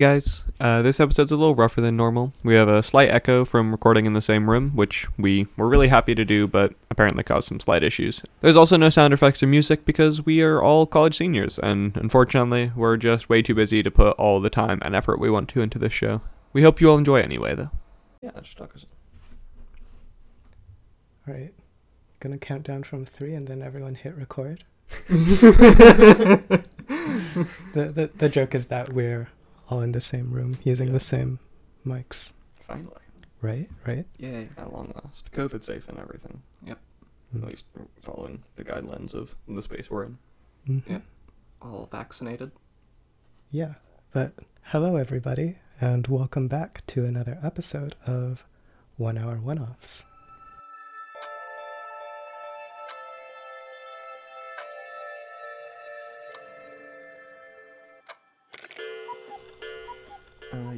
guys. Uh, this episode's a little rougher than normal. We have a slight echo from recording in the same room, which we were really happy to do, but apparently caused some slight issues. There's also no sound effects or music because we are all college seniors, and unfortunately, we're just way too busy to put all the time and effort we want to into this show. We hope you all enjoy anyway, though. Yeah, just talk us. All right. Gonna count down from three and then everyone hit record. the, the the joke is that we're all in the same room using Yeah. the same mics. Finally, Right? Right? Yay. at long last, COVID safe and everything. Yep. At Mm. least following the guidelines of the space we're in. Mhm. Yeah. All vaccinated. Yeah. But hello everybody and welcome back to another episode of One Hour One Offs.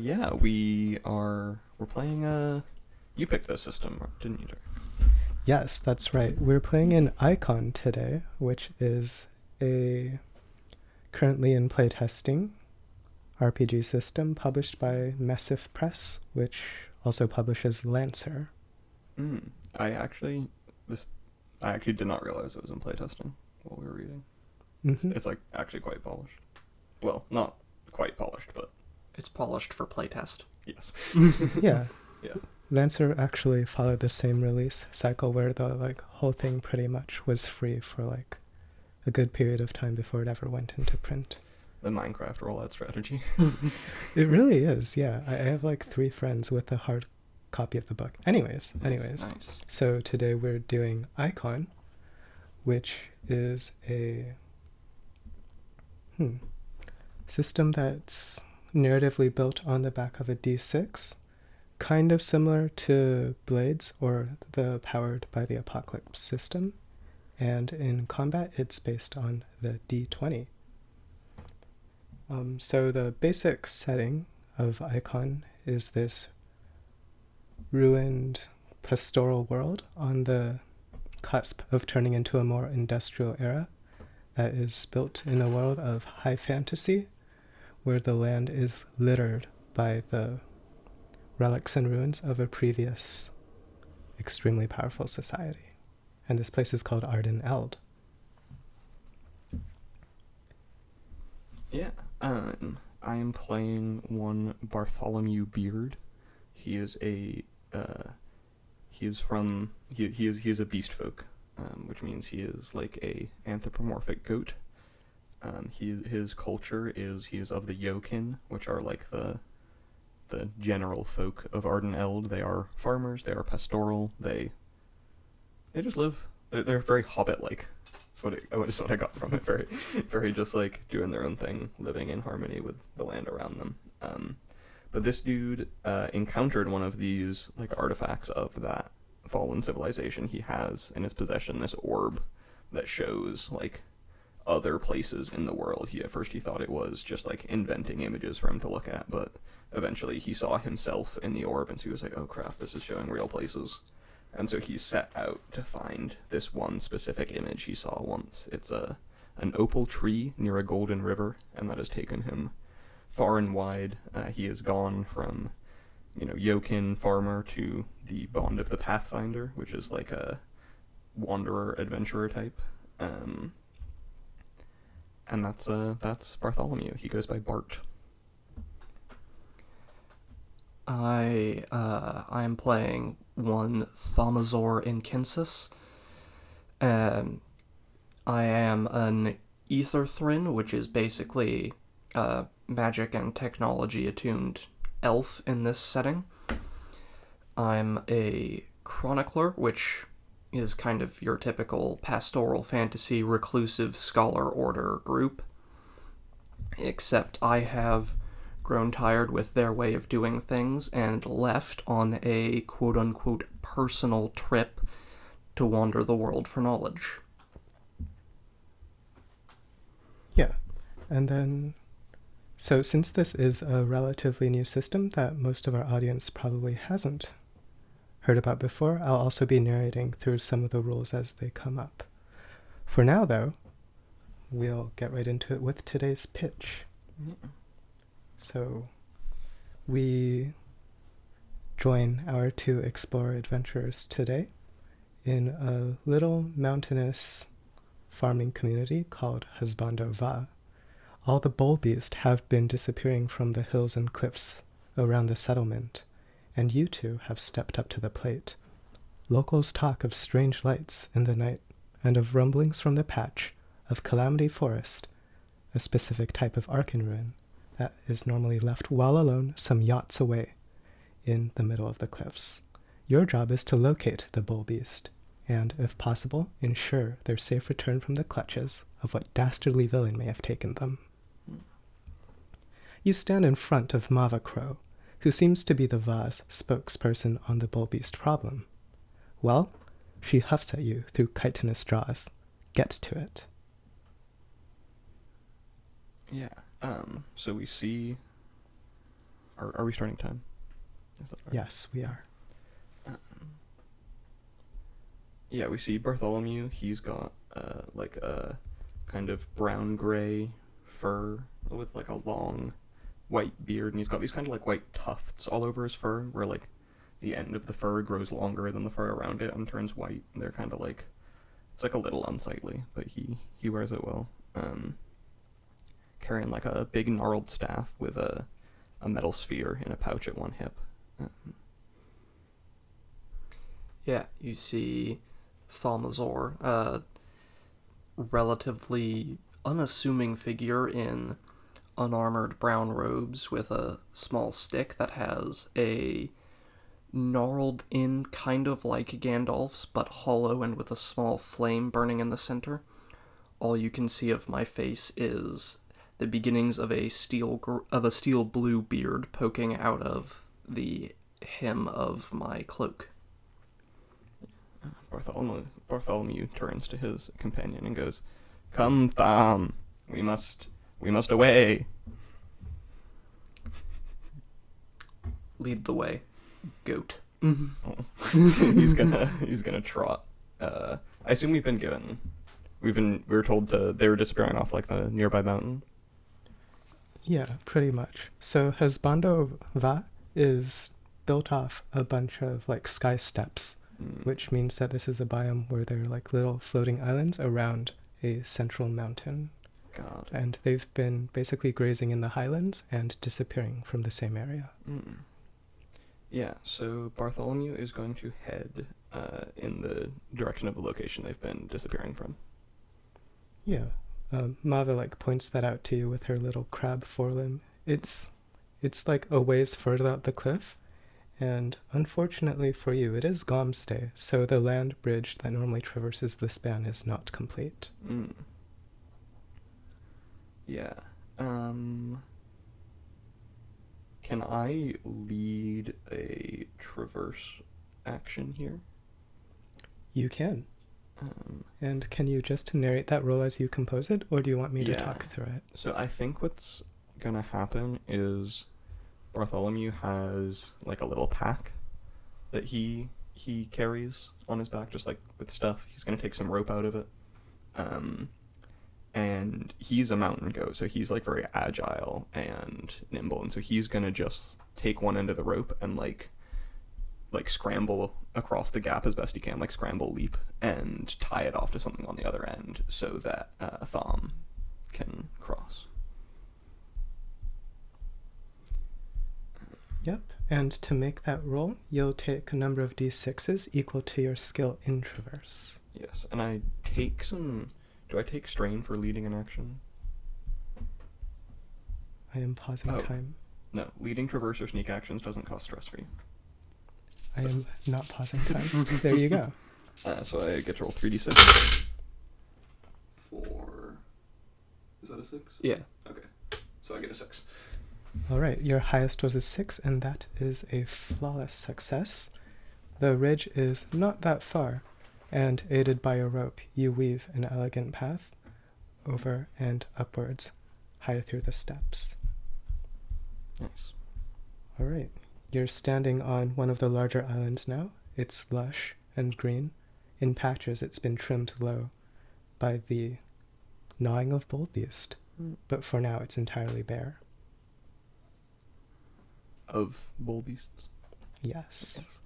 Yeah, we are. We're playing. a. you picked this system, didn't you? Derek? Yes, that's right. We're playing an Icon today, which is a currently in playtesting RPG system published by Massif Press, which also publishes Lancer. Mm. I actually this. I actually did not realize it was in playtesting while we were reading. Mhm. It's like actually quite polished. Well, not quite polished, but It's polished for playtest. yes. yeah. Yeah. Lancer actually followed the same release cycle where the like whole thing pretty much was free for like a good period of time before it ever went into print. the Minecraft rollout strategy. It really is, yeah. I I have like three friends with a hard copy of the book. Anyways, anyways. Nice. So today we're doing Icon, which is a hmm, system that's narratively built on the back of a D6, kind of similar to Blades or the Powered by the Apocalypse system. And in combat, it's based on the D20. Um, so the basic setting of Icon is this ruined pastoral world on the cusp of turning into a more industrial era that is built in a world of high fantasy where the land is littered by the relics and ruins of a previous extremely powerful society. And this place is called Arden Eld. Yeah. Um, I am playing one Bartholomew Beard. He is a uh, he is from he he is he is a beast folk, um, which means he is like a anthropomorphic goat. Um, he his culture is he is of the Yokin, which are like the the general folk of Arden Eld. They are farmers. They are pastoral. They they just live. They're, they're very hobbit like. That's what it, that's what I got from it. Very very just like doing their own thing, living in harmony with the land around them. Um, but this dude uh, encountered one of these like artifacts of that fallen civilization. He has in his possession this orb that shows like other places in the world. He at first he thought it was just like inventing images for him to look at, but eventually he saw himself in the orb, and so he was like, "Oh crap, this is showing real places." And so he set out to find this one specific image he saw once. It's a an opal tree near a golden river, and that has taken him far and wide. Uh, he has gone from, you know, Yokin farmer to the Bond of the Pathfinder, which is like a wanderer adventurer type. Um, and that's uh that's Bartholomew. He goes by Bart. I uh I am playing one Thaumasaur Inkinsis. Um I am an Ether Thrin, which is basically a magic and technology attuned elf in this setting. I'm a chronicler, which is kind of your typical pastoral fantasy reclusive scholar order group. Except I have grown tired with their way of doing things and left on a quote unquote personal trip to wander the world for knowledge. Yeah. And then, so since this is a relatively new system that most of our audience probably hasn't heard about before, I'll also be narrating through some of the rules as they come up. For now, though, we'll get right into it with today's pitch. So, we join our two explorer adventurers today in a little mountainous farming community called Husbando Va. All the bull beasts have been disappearing from the hills and cliffs around the settlement, and you two have stepped up to the plate. Locals talk of strange lights in the night and of rumblings from the patch of Calamity Forest, a specific type of Arkan ruin that is normally left well alone some yachts away in the middle of the cliffs. Your job is to locate the bull beast and, if possible, ensure their safe return from the clutches of what dastardly villain may have taken them. You stand in front of Mava Crow, who seems to be the Vaz spokesperson on the bull beast problem. Well, she huffs at you through chitinous jaws. Get to it. Yeah. Um. So we see. Are Are we starting time? Is that right? Yes, we are. Um, yeah, we see Bartholomew. He's got uh like a kind of brown gray fur with like a long white beard, and he's got these kind of like white tufts all over his fur, where like the end of the fur grows longer than the fur around it and turns white. And they're kind of like it's like a little unsightly, but he he wears it well. Um, carrying like a big gnarled staff with a a metal sphere in a pouch at one hip. Um, Yeah, you see Thalmazor, a relatively unassuming figure in unarmored brown robes with a small stick that has a gnarled in kind of like Gandalf's, but hollow and with a small flame burning in the center. All you can see of my face is the beginnings of a steel gr- of a steel blue beard poking out of the hem of my cloak. Bartholomew, Bartholomew turns to his companion and goes, "Come, Tham, we must, we must away." Lead the way, goat. he's gonna, he's gonna trot. Uh, I assume we've been given, we've been, we were told to, they were disappearing off like the nearby mountain. Yeah, pretty much. So Husbando Va is built off a bunch of like sky steps, Mm, which means that this is a biome where there are like little floating islands around a central mountain. God. And they've been basically grazing in the highlands and disappearing from the same area. Mm. Yeah, so Bartholomew is going to head uh, in the direction of the location they've been disappearing from. Yeah. Um, Mava like points that out to you with her little crab forelimb. It's it's like a ways further out the cliff, and unfortunately for you, it is Gom's Day, so the land bridge that normally traverses the span is not complete. Mm. Yeah. Um. Can I lead a traverse action here? You can. Um, And can you just narrate that role as you compose it, or do you want me to talk through it? so I think what's gonna happen is Bartholomew has like a little pack that he he carries on his back, just like with stuff. He's gonna take some rope out of it. Um, and he's a mountain goat, so he's like very agile and nimble, and so he's gonna just take one end of the rope and like like scramble across the gap as best he can, like scramble leap, and tie it off to something on the other end so that uh, Thom can cross. Yep. And to make that roll, you'll take a number of d6s equal to your skill in traverse. Yes, and I take some. Do I take strain for leading an action? I am pausing Oh. time. No, leading traverse or sneak actions doesn't cost stress for you. I am not pausing time. there you go. Uh, so I get to roll three d six. Four. Is that a six? Yeah. Okay, so I get a six. All right, your highest was a six, and that is a flawless success. The ridge is not that far, and aided by a rope, you weave an elegant path over and upwards, high through the steps. Nice. All right, you're standing on one of the larger islands now. It's lush and green. In patches, it's been trimmed low by the gnawing of bull beast, but for now, it's entirely bare. of bull beasts. Yes.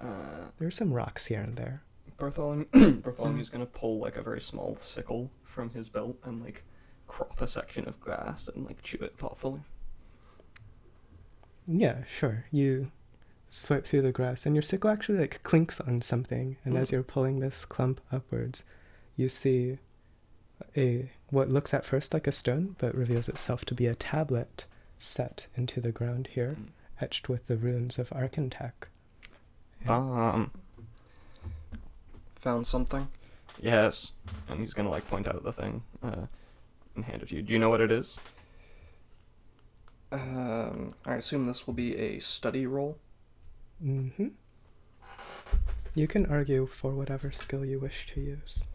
Uh, There are some rocks here and there. Bartholomew Bartholomew's gonna pull like a very small sickle from his belt and like crop a section of grass and like chew it thoughtfully. Yeah, sure. You swipe through the grass, and your sickle actually like clinks on something. And as Mm. you're pulling this clump upwards, you see a what looks at first like a stone, but reveals itself to be a tablet set into the ground here, Mm. etched with the runes of Arkantech. Um, Found something? yes, and he's gonna like point out the thing uh, and hand it to you. Do you know what it is? Um, I assume this will be a study roll. Mm-hmm. You can argue for whatever skill you wish to use.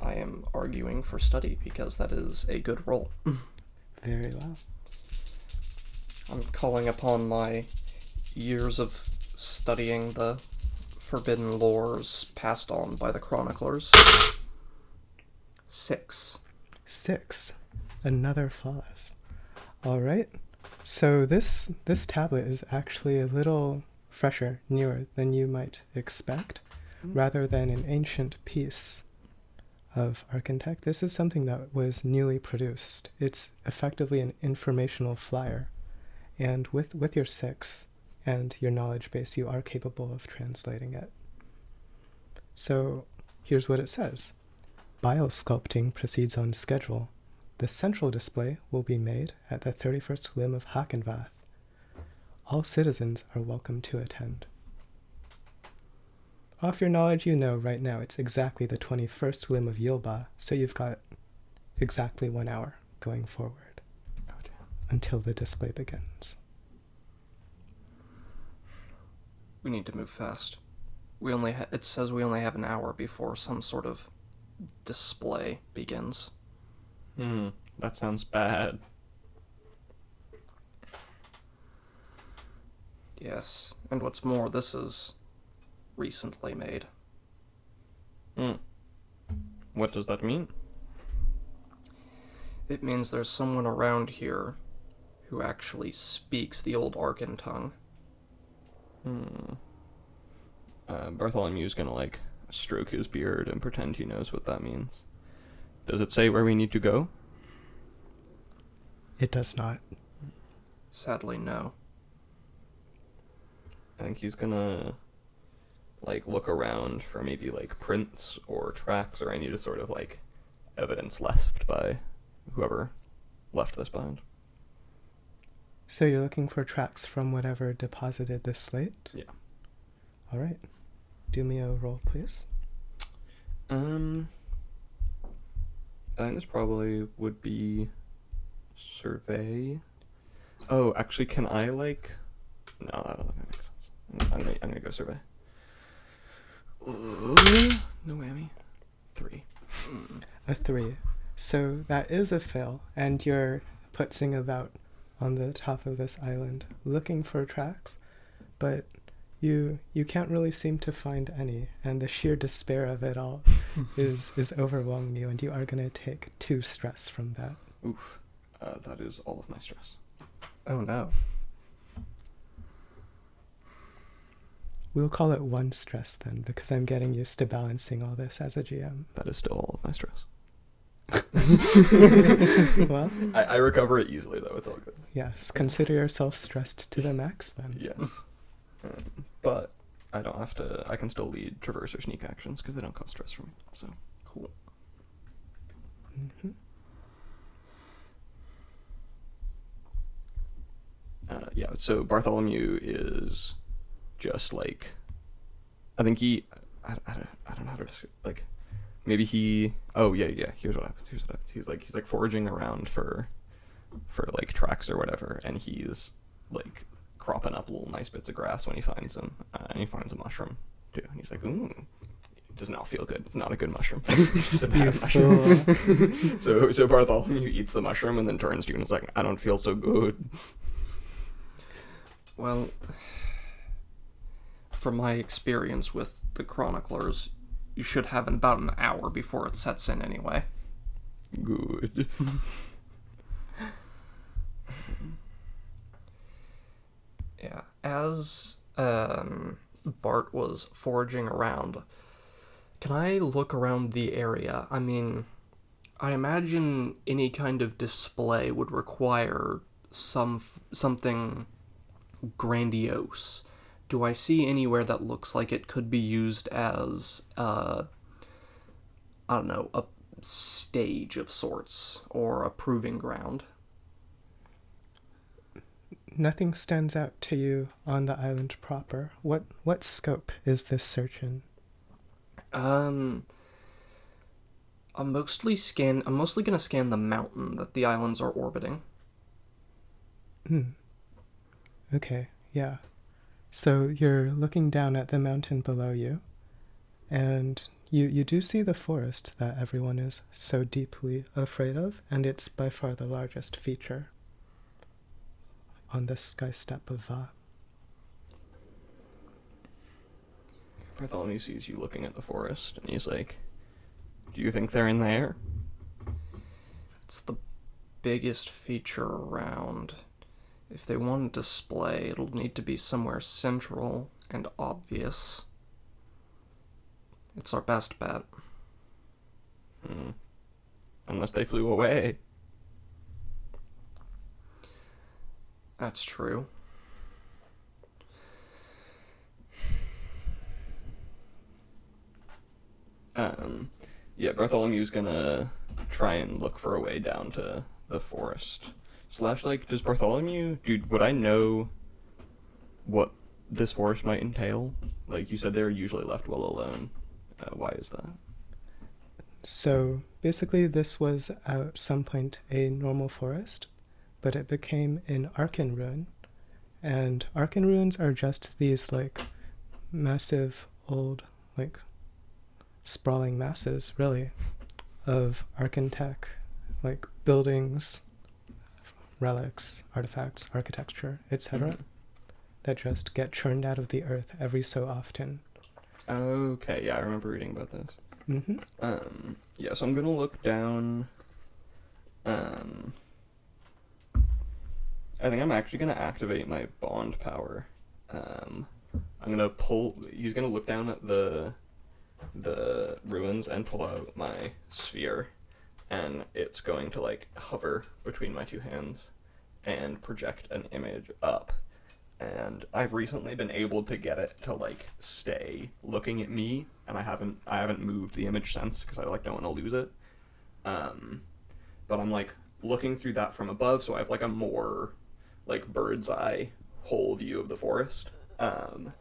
I am arguing for study because that is a good roll. Very well. I'm calling upon my years of studying the forbidden lores passed on by the chroniclers. Six. Six. Another flawless. All right. So this this tablet is actually a little fresher, newer than you might expect, hmm. rather than an ancient piece of Arkantech. This is something that was newly produced. It's effectively an informational flyer, and with with your six and your knowledge base, you are capable of translating it. So here's what it says. Biosculpting proceeds on schedule. The central display will be made at the 31st limb of Hakenvath. All citizens are welcome to attend. Off your knowledge, you know right now it's exactly the 21st limb of Yilba, so you've got exactly one hour going forward Oh until the display begins. We need to move fast. We only ha- it says we only have an hour before some sort of display begins. Hmm, that sounds bad. Yes, and what's more, this is recently made. Hmm. What does that mean? It means there's someone around here who actually speaks the old Arkan tongue. Hmm. Uh, Bartholomew's gonna like stroke his beard and pretend he knows what that means. Does it say where we need to go? It does not. Sadly, no. I think he's gonna like look around for maybe like prints or tracks or any sort of like evidence left by whoever left this behind. So you're looking for tracks from whatever deposited this slate? Yeah. All right. Do me a roll, please. Um, I think this probably would be survey. Oh, actually, can I like? No, I don't think that makes sense. I'm, gonna, I'm gonna go survey. No whammy. Three. A three. So that is a fail, and you're putzing about on the top of this island looking for tracks, but you you can't really seem to find any, and the sheer despair of it all is is overwhelming you, and you are gonna take two stress from that. Oof. Uh, that is all of my stress. Oh no. We'll call it one stress then, because I'm getting used to balancing all this as a GM. That is still all of my stress. well, I, I recover it easily though. It's all good. yes, consider yourself stressed to the max then. Yes. um, but I don't have to. I can still lead traverse or sneak actions because they don't cause stress for me. So. Cool. hmm Uh, yeah, so Bartholomew is just like, I think he, I, I, don't, I don't know how to describe, like, maybe he, oh yeah, yeah, here's what happens, here's what happens. He's like, he's like foraging around for, for like tracks or whatever, and he's like cropping up little nice bits of grass when he finds them, uh, and he finds a mushroom too, and he's like, ooh. it Does not feel good. It's not a good mushroom. it's a bad mushroom. so, so Bartholomew eats the mushroom and then turns to you and is like, "I don't feel so good." Well, from my experience with the chroniclers, you should have in about an hour before it sets in anyway. Good. yeah. As um, Bart was foraging around, can I look around the area? I mean, I imagine any kind of display would require some something grandiose. Do I see anywhere that looks like it could be used as uh I don't know, a stage of sorts or a proving ground? Nothing stands out to you on the island proper. What what scope is this search in? Um I'm mostly scan I'm mostly gonna scan the mountain that the islands are orbiting. Hmm. Okay, yeah. So you're looking down at the mountain below you, and you, you do see the forest that everyone is so deeply afraid of, and it's by far the largest feature on the sky step of Va. Bartholomew sees you looking at the forest, and he's like, Do you think they're in there? It's the biggest feature around. If they want a display, it'll need to be somewhere central and obvious. It's our best bet. Hmm. Unless they flew away. That's true. Um, yeah, Bartholomew's gonna try and look for a way down to the forest. Slash, like, does Bartholomew, dude, would I know what this forest might entail? Like, you said they're usually left well alone. Uh, why is that? So basically, this was at some point a normal forest, but it became an Arkan ruin. And Arkan ruins are just these like massive old, like sprawling masses, really, of Arkan tech, like buildings, relics, artifacts, architecture, etc., Mhm. that just get churned out of the earth every so often. Okay, yeah, I remember reading about this. Mm-hmm. Um, yeah, so I'm gonna look down. Um, I think I'm actually gonna activate my bond power. Um, I'm gonna pull. He's gonna look down at the the ruins and pull out my sphere, and it's going to like hover between my two hands and project an image up. And I've recently been able to get it to like stay looking at me, and I haven't I haven't moved the image since because I like don't want to lose it. Um, but I'm like looking through that from above, so I have like a more like bird's eye whole view of the forest. Um,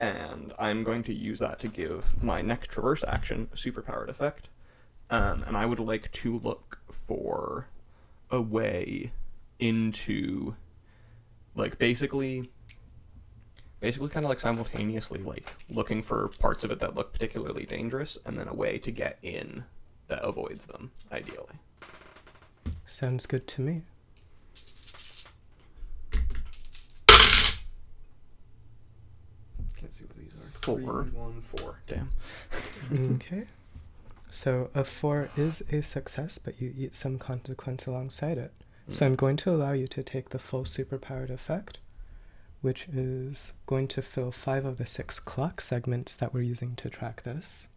and I'm going to use that to give my next traverse action a superpowered effect. Um, and I would like to look for a way into, like, basically, basically kind of like simultaneously, like, looking for parts of it that look particularly dangerous, and then a way to get in that avoids them, ideally. Sounds good to me. Can't see what these are. Four. Three, one, four. Damn. okay. So a four is a success, but you eat some consequence alongside it. So I'm going to allow you to take the full superpowered effect, which is going to fill five of the six clock segments that we're using to track this.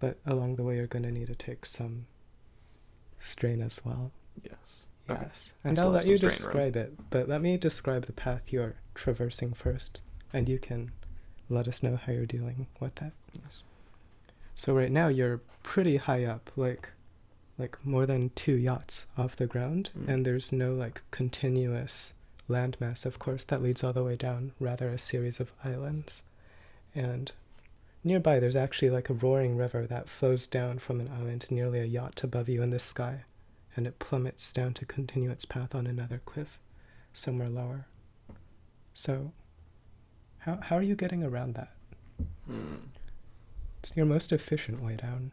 But along the way, you're going to need to take some strain as well. Yes. Okay. Yes. And I'll let you describe it, but let me describe the path you're traversing first, and you can let us know how you're dealing with that. Yes. So right now you're pretty high up, like like more than two yachts off the ground, Mm. and there's no like continuous landmass, of course, that leads all the way down, rather a series of islands. And nearby there's actually like a roaring river that flows down from an island nearly a yacht above you in the sky, and it plummets down to continue its path on another cliff somewhere lower. So how how are you getting around that? Hmm. It's your most efficient way down.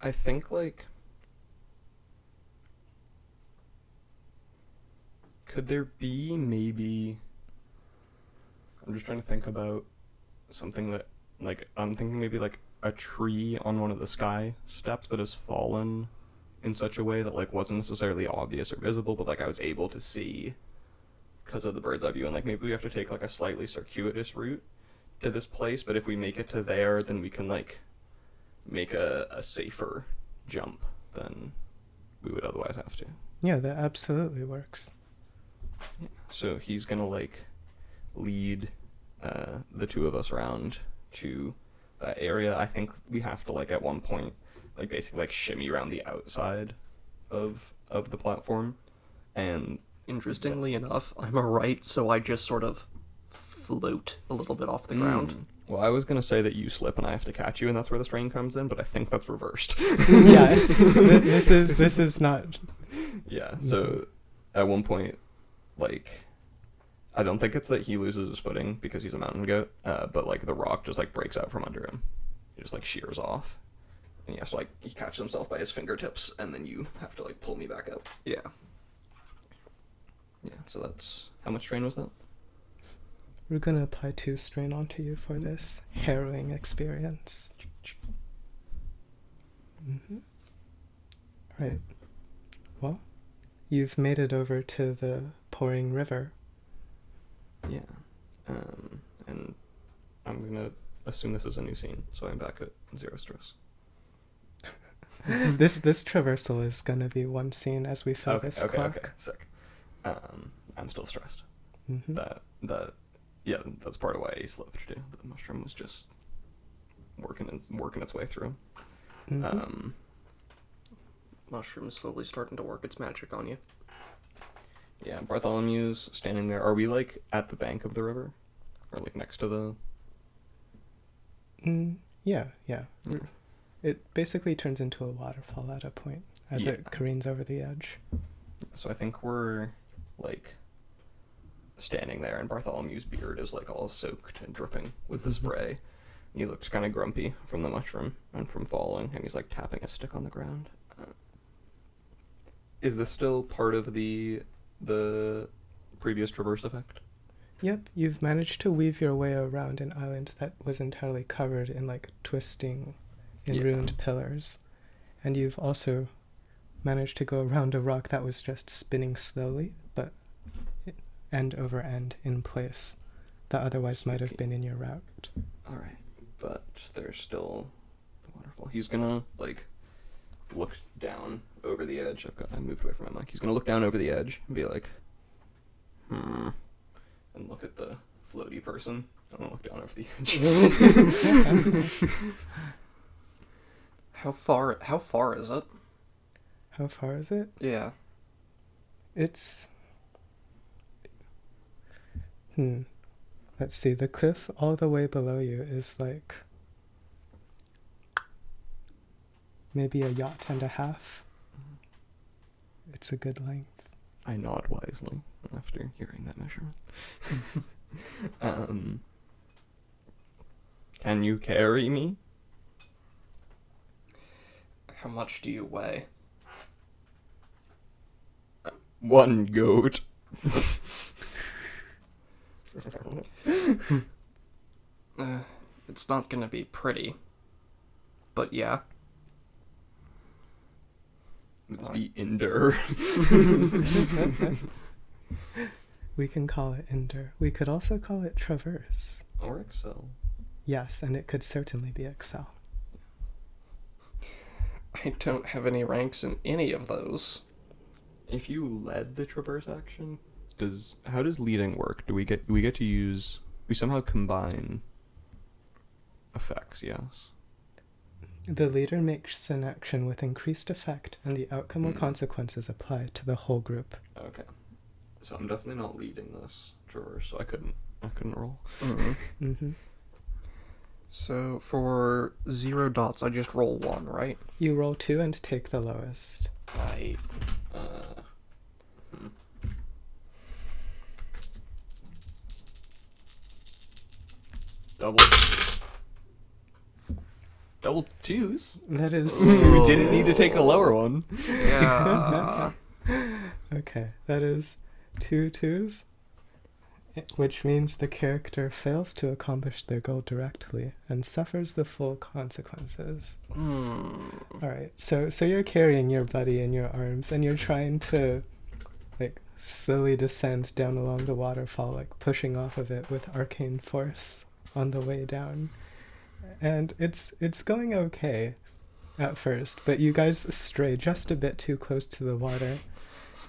I think like could there be maybe I'm just trying to think about something that like I'm thinking maybe like a tree on one of the sky steps that has fallen in such a way that like wasn't necessarily obvious or visible, but like I was able to see because of the bird's eye view. And like maybe we have to take like a slightly circuitous route to this place, but if we make it to there, then we can like make a, a safer jump than we would otherwise have to. Yeah, that absolutely works. So he's gonna like lead uh, the two of us around to that area. I think we have to like at one point like basically like shimmy around the outside of of the platform, and Interestingly enough, I'm a right, so I just sort of float a little bit off the ground. Mm. Well, I was gonna say that you slip and I have to catch you, and that's where the strain comes in, but I think that's reversed. yes, this is this is not. yeah. So at one point, like, I don't think it's that he loses his footing because he's a mountain goat, uh, but like the rock just like breaks out from under him. He just like shears off, and he has to like he catches himself by his fingertips, and then you have to like pull me back up. Yeah. Yeah. So that's how much strain was that? We're gonna apply two strain onto you for this harrowing experience. Mm-hmm. Right. Well, you've made it over to the pouring river. Yeah. Um, and I'm gonna assume this is a new scene, so I'm back at zero stress. this this traversal is gonna be one scene as we fill okay. this Okay. clock. Okay. Sick. Um, I'm still stressed. hmm that that yeah that's part of why he slipped too the mushroom was just working its working its way through Mhm. um Mushroom is slowly starting to work its magic on you. yeah bartholomew's standing there are we like at the bank of the river or like next to the Mm, yeah, yeah. Yeah. It basically turns into a waterfall at a point as Yeah. it careens over the edge. so i think we're like standing there and bartholomew's beard is like all soaked and dripping with the Mhm. spray he looks kind of grumpy from the mushroom and from falling and he's like tapping a stick on the ground uh, is this still part of the the previous traverse effect Yep, you've managed to weave your way around an island that was entirely covered in like twisting and Yeah. ruined pillars. And you've also managed to go around a rock that was just spinning slowly, end over end in place that otherwise might have been in your route. All right, but there's still the waterfall. He's gonna like look down over the edge. I've got I moved away from my mic. He's gonna look down over the edge and be like, hmm, and look at the floaty person. I don't look down over the edge. How far? How far is it? How far is it? Yeah. It's. Hmm. Let's see. The cliff all the way below you is like. Maybe a yacht and a half. It's a good length. I nod wisely after hearing that measurement. um, can you carry me? How much do you weigh? One goat. Uh, it's not gonna be pretty. But yeah. Let's be Endure. We can call it Endure. We could also call it Traverse. or Excel. Yes, and it could certainly be Excel. I don't have any ranks in any of those. If you led the traverse action, does how does leading work? Do we get do we get to use we somehow combine effects, yes. The leader makes an action with increased effect, and the outcome or Hmm. consequences apply to the whole group. Okay. So I'm definitely not leading this traverse, so I couldn't I couldn't roll. Mm-hmm. So for zero dots, I just roll one, right? You roll two and take the lowest. Right. Uh Double Double twos? That is we didn't need to take a lower one. Yeah. okay. That is two twos which means the character fails to accomplish their goal directly and suffers the full consequences. Hmm. All right, so so you're carrying your buddy in your arms and you're trying to, like, slowly descend down along the waterfall, like pushing off of it with arcane force on the way down, and it's it's going okay, at first, but you guys stray just a bit too close to the water,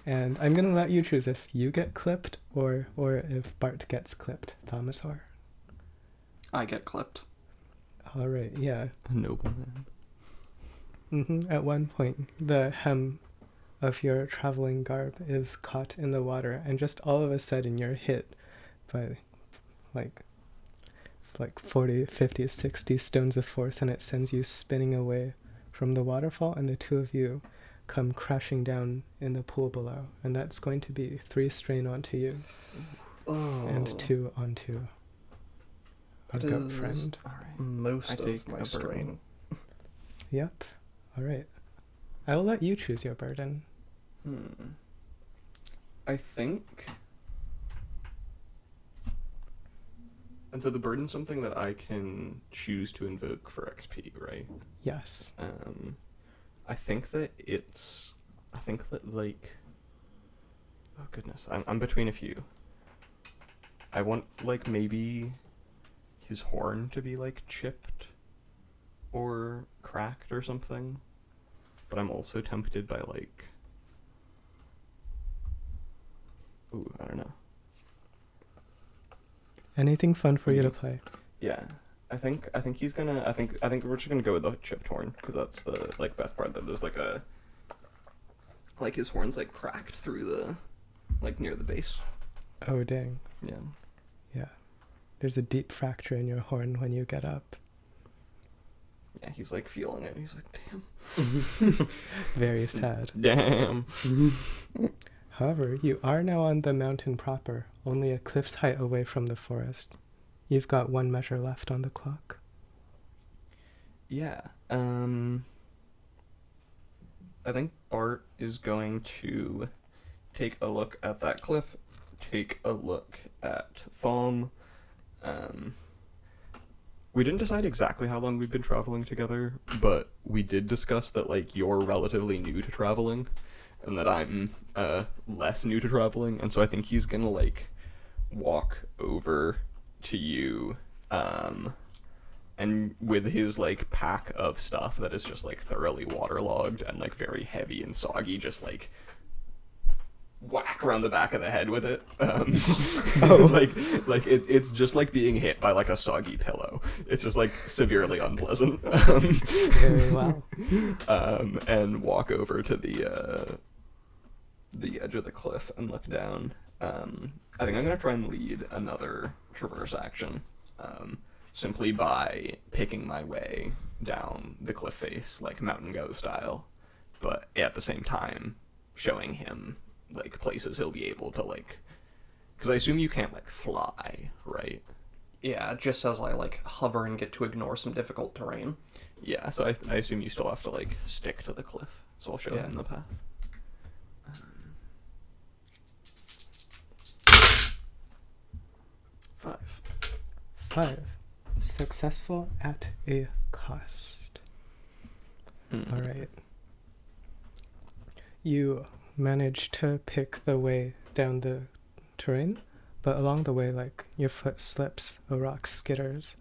and I'm gonna let you choose if you get clipped or or if Bart gets clipped, Thomasor. I get clipped. All right, yeah. A nobleman. hmm At one point, the hem of your traveling garb is caught in the water, and just all of a sudden you're hit by like like 40, 50, 60 stones of force, and it sends you spinning away from the waterfall, and the two of you come crashing down in the pool below, and that's going to be three strain onto you Oh. and two onto a That goat friend. Alright. Most I of my a strain. Yep. All right. I will let you choose your burden. Hmm. I think. And so the burden's something that I can choose to invoke for XP, right? Yes. Um, I think that it's. I think that like. Oh goodness, I'm I'm between a few. I want like maybe his horn to be like chipped or cracked or something, but I'm also tempted by like. Ooh, I don't know. Anything fun for you to Mhm. play? Yeah, I think I think he's gonna. I think I think we're just gonna go with the chipped horn because that's the like best part. That there's like a like his horn's like cracked through the like near the base. Oh, dang. Yeah. Yeah. There's a deep fracture in your horn when you get up. Yeah, he's like feeling it. He's like, damn. Very sad. Damn. However, you are now on the mountain proper, only a cliff's height away from the forest. You've got one measure left on the clock. Yeah. Um. I think Bart is going to take a look at that cliff, take a look at Thom. Um. We didn't decide exactly how long we've been traveling together, but we did discuss that like you're relatively new to traveling, and that I'm uh less new to traveling, and so I think he's gonna like walk over to you, um, and with his like pack of stuff that is just like thoroughly waterlogged and like very heavy and soggy, just like whack around the back of the head with it. Um, like like it, it's just like being hit by like a soggy pillow. It's just like severely unpleasant. Um, Very well. um, and walk over to the uh, the edge of the cliff and look down. Um, I think I'm gonna try and lead another traverse action, um, simply by picking my way down the cliff face, like Mountain Go style, but at the same time showing him like places he'll be able to like. Because I assume you can't like fly, right? Yeah, just as I like hover and get to ignore some difficult terrain. Yeah, so I, I assume you still have to like stick to the cliff. So I'll show Yeah. him the path. Five. Five. Successful at a cost. Hmm. All right. You manage to pick the way down the terrain, but along the way, like your foot slips, a rock skitters,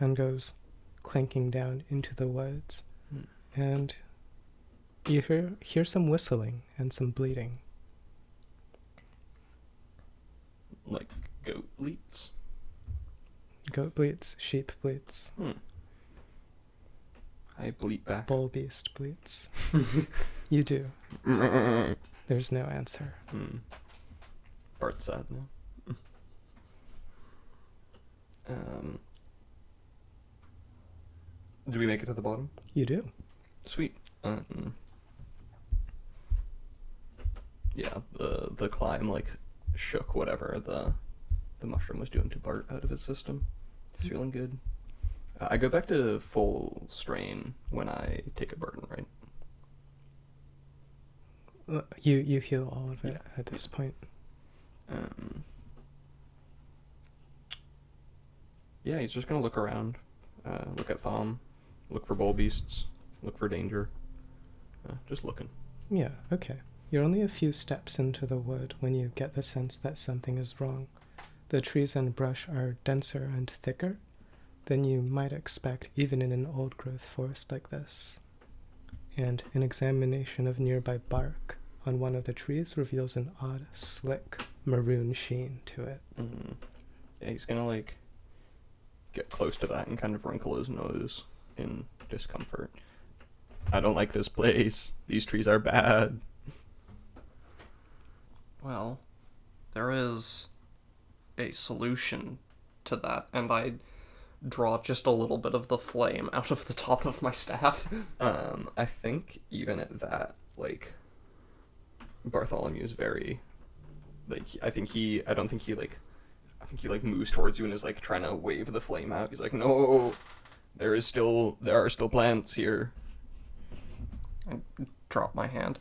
and goes clanking down into the woods, Hmm. and you hear hear some whistling and some bleeding. Like goat bleats. Goat bleats, sheep bleats, Hmm. I bleat back. bull beast bleats. you do. hmm. There's no answer. Bart's sad now. Um. Do we make it to the bottom? You do. Sweet. Um, yeah, the the climb like shook whatever the the mushroom was doing to Bart out of his system. He's feeling good. Uh, I go back to full strain when I take a burden, right? Uh, You you heal all of it Yeah. at this point. Um, yeah, he's just gonna look around, uh, look at Thom, look for bull beasts, look for danger. Uh, just looking. Yeah, okay. You're only a few steps into the wood when you get the sense that something is wrong. The trees and brush are denser and thicker than you might expect even in an old growth forest like this. And an examination of nearby bark on one of the trees reveals an odd, slick maroon sheen to it. Mm. Yeah, he's gonna like get close to that and kind of wrinkle his nose in discomfort. I don't like this place. These trees are bad. Well, there is a solution to that, and I draw just a little bit of the flame out of the top of my staff. Um, I think even at that, like, Bartholomew is very, like, I think he, I don't think he like, I think he like moves towards you and is like trying to wave the flame out. He's like, no, there is still, there are still plants here. I drop my hand.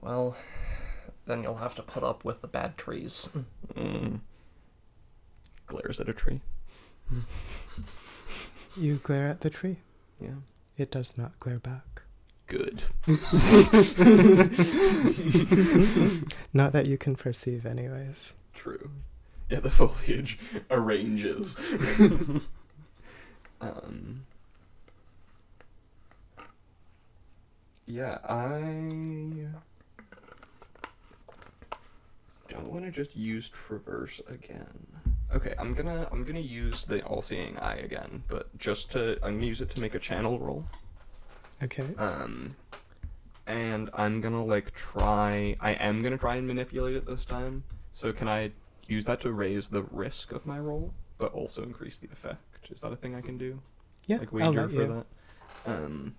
Well, then you'll have to put up with the bad trees. Mm. Glares at a tree. You glare at the tree. Yeah. It does not glare back. Good. Not that you can perceive, anyways. True. Yeah, the foliage arranges. um. Yeah, I don't want to just use traverse again. Okay, I'm gonna I'm gonna use the all-seeing eye again, but just to I'm gonna use it to make a channel roll. Okay. Um, and I'm gonna like try. I am gonna try and manipulate it this time. So can I use that to raise the risk of my roll, but also increase the effect? Is that a thing I can do? Yeah, Like I'll wager let for you. that. Um,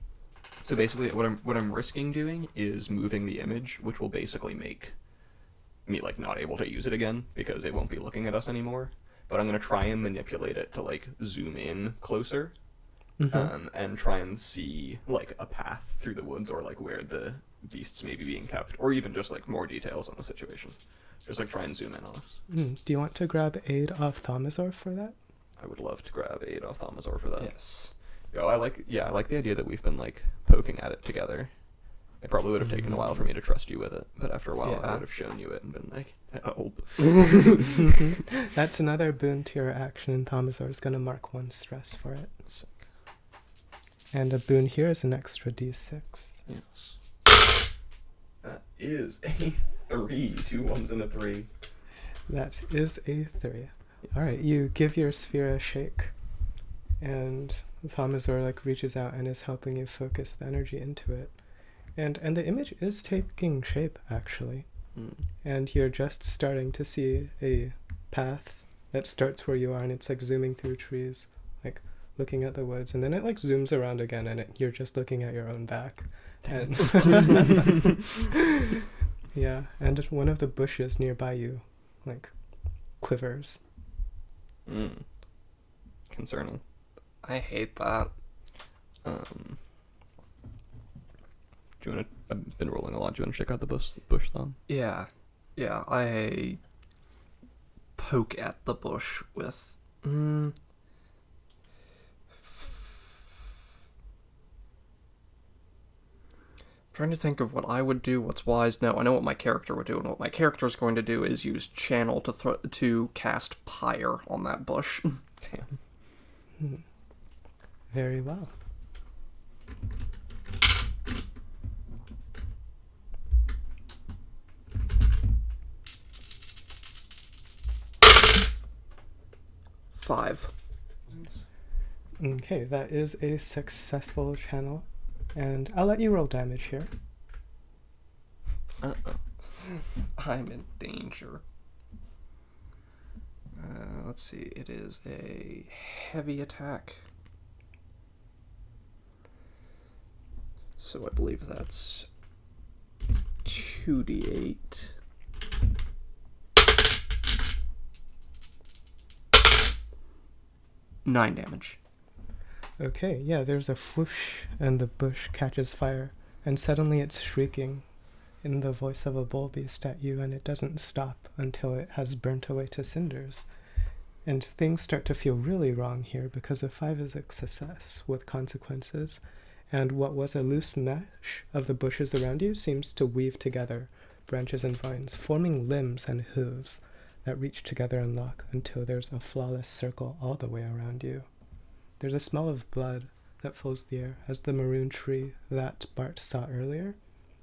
so basically, what I'm what I'm risking doing is moving the image, which will basically make me like not able to use it again because it won't be looking at us anymore. But I'm gonna try and manipulate it to like zoom in closer Mhm. um, and try and see like a path through the woods or like where the beasts may be being kept, or even just like more details on the situation. Just like try and zoom in on us. Mm, Do you want to grab aid off Thomazor for that? I would love to grab aid off Thomazor for that. yes. Yo, I like yeah, I like the idea that we've been like poking at it together. It probably would have taken a while for me to trust you with it, but after a while I would have shown you it and been like, help. That's another boon to your action, and Thomazor is going to mark one stress for it. Sick. And a boon here is an extra d6. Yes. That is a three. Two ones and a three. That is a three. Yes. All right, you give your sphere a shake, and Thomazor like reaches out and is helping you focus the energy into it, and and the image is taking shape actually, Mm. and you're just starting to see a path that starts where you are, and it's like zooming through trees, like looking at the woods, and then it like zooms around again, and it, you're just looking at your own back, and yeah, and one of the bushes nearby you, like, quivers. Mm. Concerning. I hate that. Um, do you want to? I've been rolling a lot. Do you want to check out the bush, bush thumb? Yeah. Yeah, I poke at the bush with. Mm, trying to think of what I would do, what's wise. No, I know what my character would do, and what my character is going to do is use channel to thro- to cast pyre on that bush. Damn. Very well. Five. Okay, that is a successful channel, and I'll let you roll damage here. Uh oh. I'm in danger. Uh, let's see. It is a heavy attack. So I believe that's 2d8. Nine damage. Okay, yeah, there's a whoosh, and the bush catches fire, and suddenly it's shrieking in the voice of a bull beast at you, and it doesn't stop until it has burnt away to cinders. And things start to feel really wrong here because a five is a success with consequences, and what was a loose mesh of the bushes around you seems to weave together, branches and vines, forming limbs and hooves that reach together and lock until there's a flawless circle all the way around you. There's a smell of blood that fills the air as the maroon tree that Bart saw earlier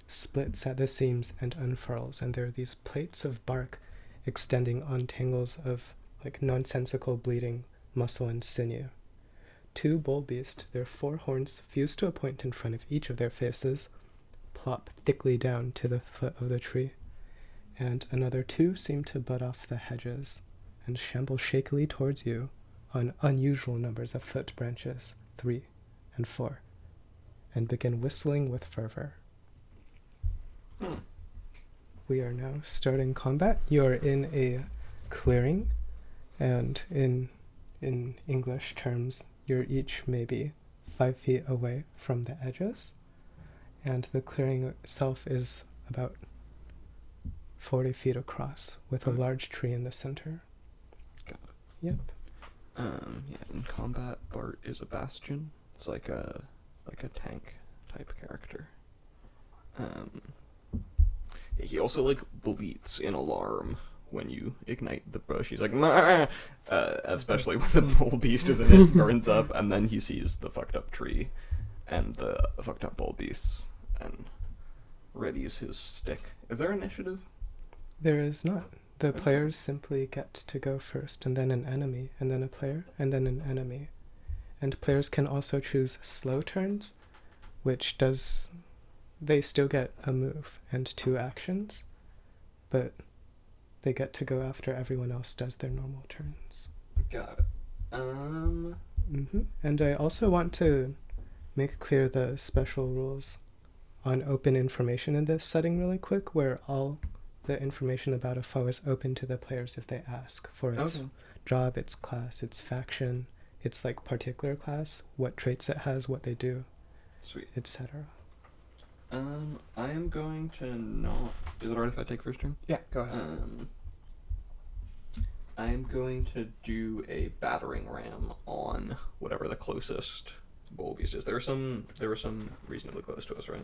splits at the seams and unfurls, and there are these plates of bark extending on tangles of like nonsensical bleeding muscle and sinew. Two bull beasts, their four horns fused to a point in front of each of their faces, plop thickly down to the foot of the tree, and another two seem to butt off the hedges and shamble shakily towards you on unusual numbers of foot branches, three and four, and begin whistling with fervor. Hmm. We are now starting combat. You are in a clearing, and in in English terms, you're each maybe five feet away from the edges, and the clearing itself is about forty feet across, with a Okay. large tree in the center. Got Yep. Um, yeah, in combat, Bart is a bastion. It's like a like a tank type character. Um, he also like bleats in alarm when you ignite the bush. He's like, uh, especially when the bull beast is in it, burns up, and then he sees the fucked up tree and the fucked up bull beast and readies his stick. Is there initiative? There is not. The players simply get to go first, and then an enemy, and then a player, and then an enemy. And players can also choose slow turns, which does. They still get a move and two actions, but they get to go after everyone else does their normal turns. Got it. Um, hmm And I also want to make clear the special rules on open information in this setting really quick, where all the information about a foe is open to the players if they ask for its Okay. job, its class, its faction, its like particular class, what traits it has, what they do, sweet. etc. Um, I am going to not. Is it alright if I take first turn? Yeah, go ahead. Um, I am going to do a battering ram on whatever the closest bull beast is. There are some. There are some reasonably close to us, right?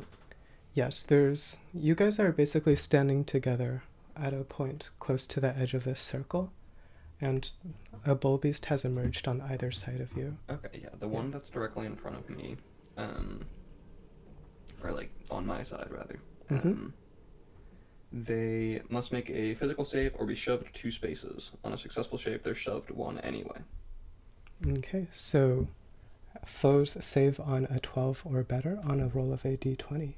Yes, there's you guys are basically standing together at a point close to the edge of this circle, and a bull beast has emerged on either side of you. Okay, yeah, the one that's directly in front of me, um, or like on my side rather. Mhm. Um, they must make a physical save or be shoved two spaces. On a successful save, they're shoved one anyway. Okay, so foes save on a 12 or better on a roll of a d20.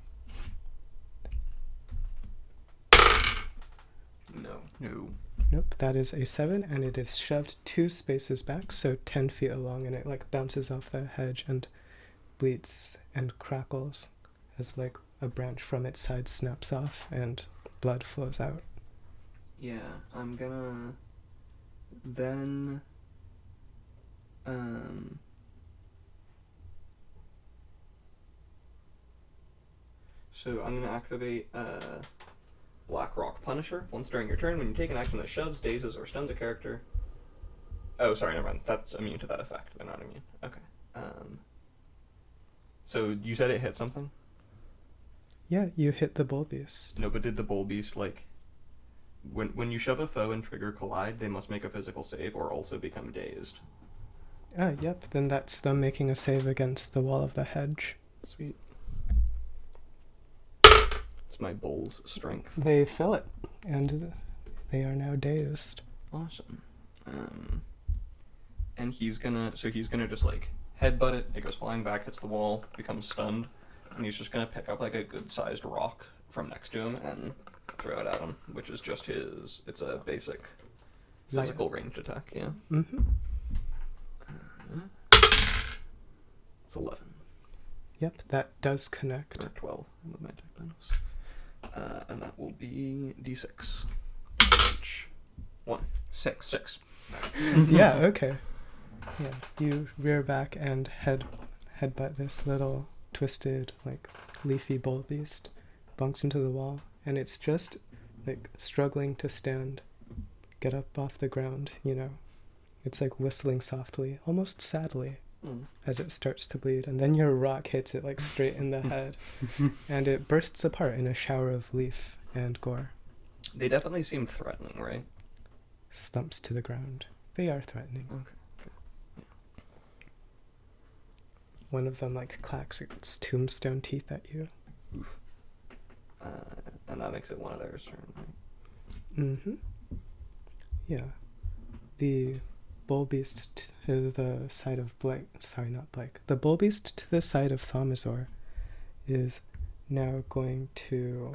No. No. Nope, that is a 7, and it is shoved two spaces back, so 10 feet along, and it like bounces off the hedge and bleats and crackles as like a branch from its side snaps off and blood flows out. Yeah, I'm gonna then um So I'm gonna activate uh Black Rock Punisher. Once during your turn, when you take an action that shoves, dazes, or stuns a character. Oh, sorry, never mind. That's immune to that effect. They're not immune. Okay. Um. So you said it hit something? Yeah, you hit the bull beast. No, but did the bull beast like when when you shove a foe and trigger collide, they must make a physical save or also become dazed. Ah, yep, then that's them making a save against the wall of the hedge. Sweet. It's my bull's strength. They fill it, and they are now dazed. Awesome. Um, and he's gonna so he's gonna just like headbutt it. It goes flying back, hits the wall, becomes stunned, and he's just gonna pick up like a good sized rock from next to him and throw it at him, which is just his. It's a basic Light. physical range attack. Yeah. Mm-hmm. It's eleven. Yep, that does connect. or 12 with my attack bonus. Uh, and that will be d6. Which, one, Six. six. yeah, okay. Yeah, you rear back and head headbutt this little twisted, like leafy bull beast, bunks into the wall, and it's just like struggling to stand, get up off the ground, you know, It's like whistling softly, almost sadly, Mm. as it starts to bleed, and then your rock hits it like straight in the head, and it bursts apart in a shower of leaf and gore, They definitely seem threatening, right? Stumps to the ground. They are threatening. Okay. One of them like clacks its tombstone teeth at you. Uh, and that makes it one of theirs. Right? Mm-hmm. Yeah. The bull beast to the side of Blake. Sorry, not Blake. The bull beast to the side of Thomazor is now going to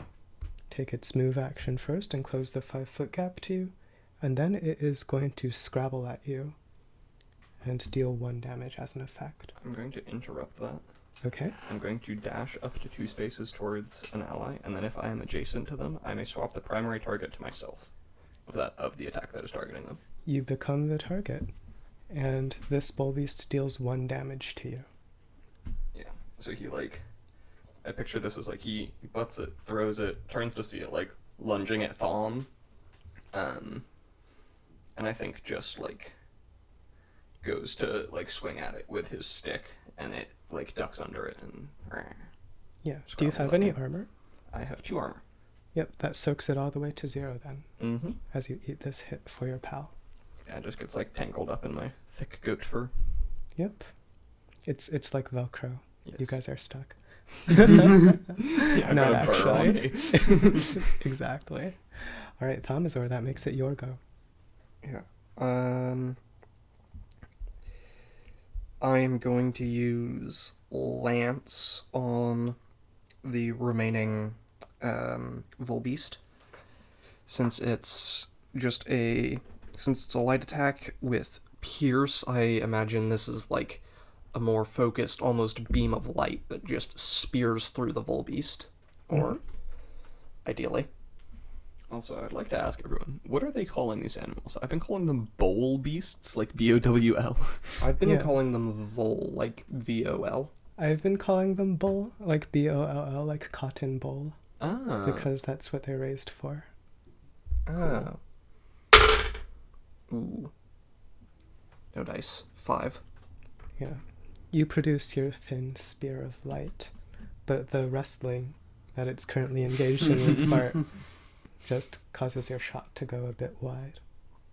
take its move action first and close the five foot gap to you, and then it is going to scrabble at you and deal one damage as an effect. I'm going to interrupt that. Okay. I'm going to dash up to two spaces towards an ally, and then if I am adjacent to them, I may swap the primary target to myself of that of the attack that is targeting them. You become the target, and this bull beast deals one damage to you. Yeah. So he like, I picture this as like he, butts it, throws it, turns to see it like lunging at Thom, um, and I think just like goes to like swing at it with his stick, and it like ducks under it and. Yeah. Do you have any armor? I have two armor. Yep, that soaks it all the way to zero then, Mm-hmm. as you eat this hit for your pal. Yeah, it just gets like tangled up in my thick goat fur. Yep. It's it's like Velcro. Yes. You guys are stuck. yeah, Not got a burr on actually. exactly. All right, Thomazor, that makes it your go. Yeah. Um. I am going to use Lance on the remaining um, Volbeast. Since it's just a. Since it's a light attack with Pierce, I imagine this is like a more focused, almost beam of light that just spears through the Volbeast. Or. Ideally. Also, I'd like to ask everyone, what are they calling these animals? I've been calling them bowl beasts, like B O W L. I've been Yeah. calling them Vol, like V O L. I've been calling them bull, like B O L L, like cotton bowl, Ah. because that's what they're raised for. Oh. Ooh. No dice. Five. Yeah. You produce your thin spear of light, but the wrestling that it's currently engaged in with Bart just causes your shot to go a bit wide.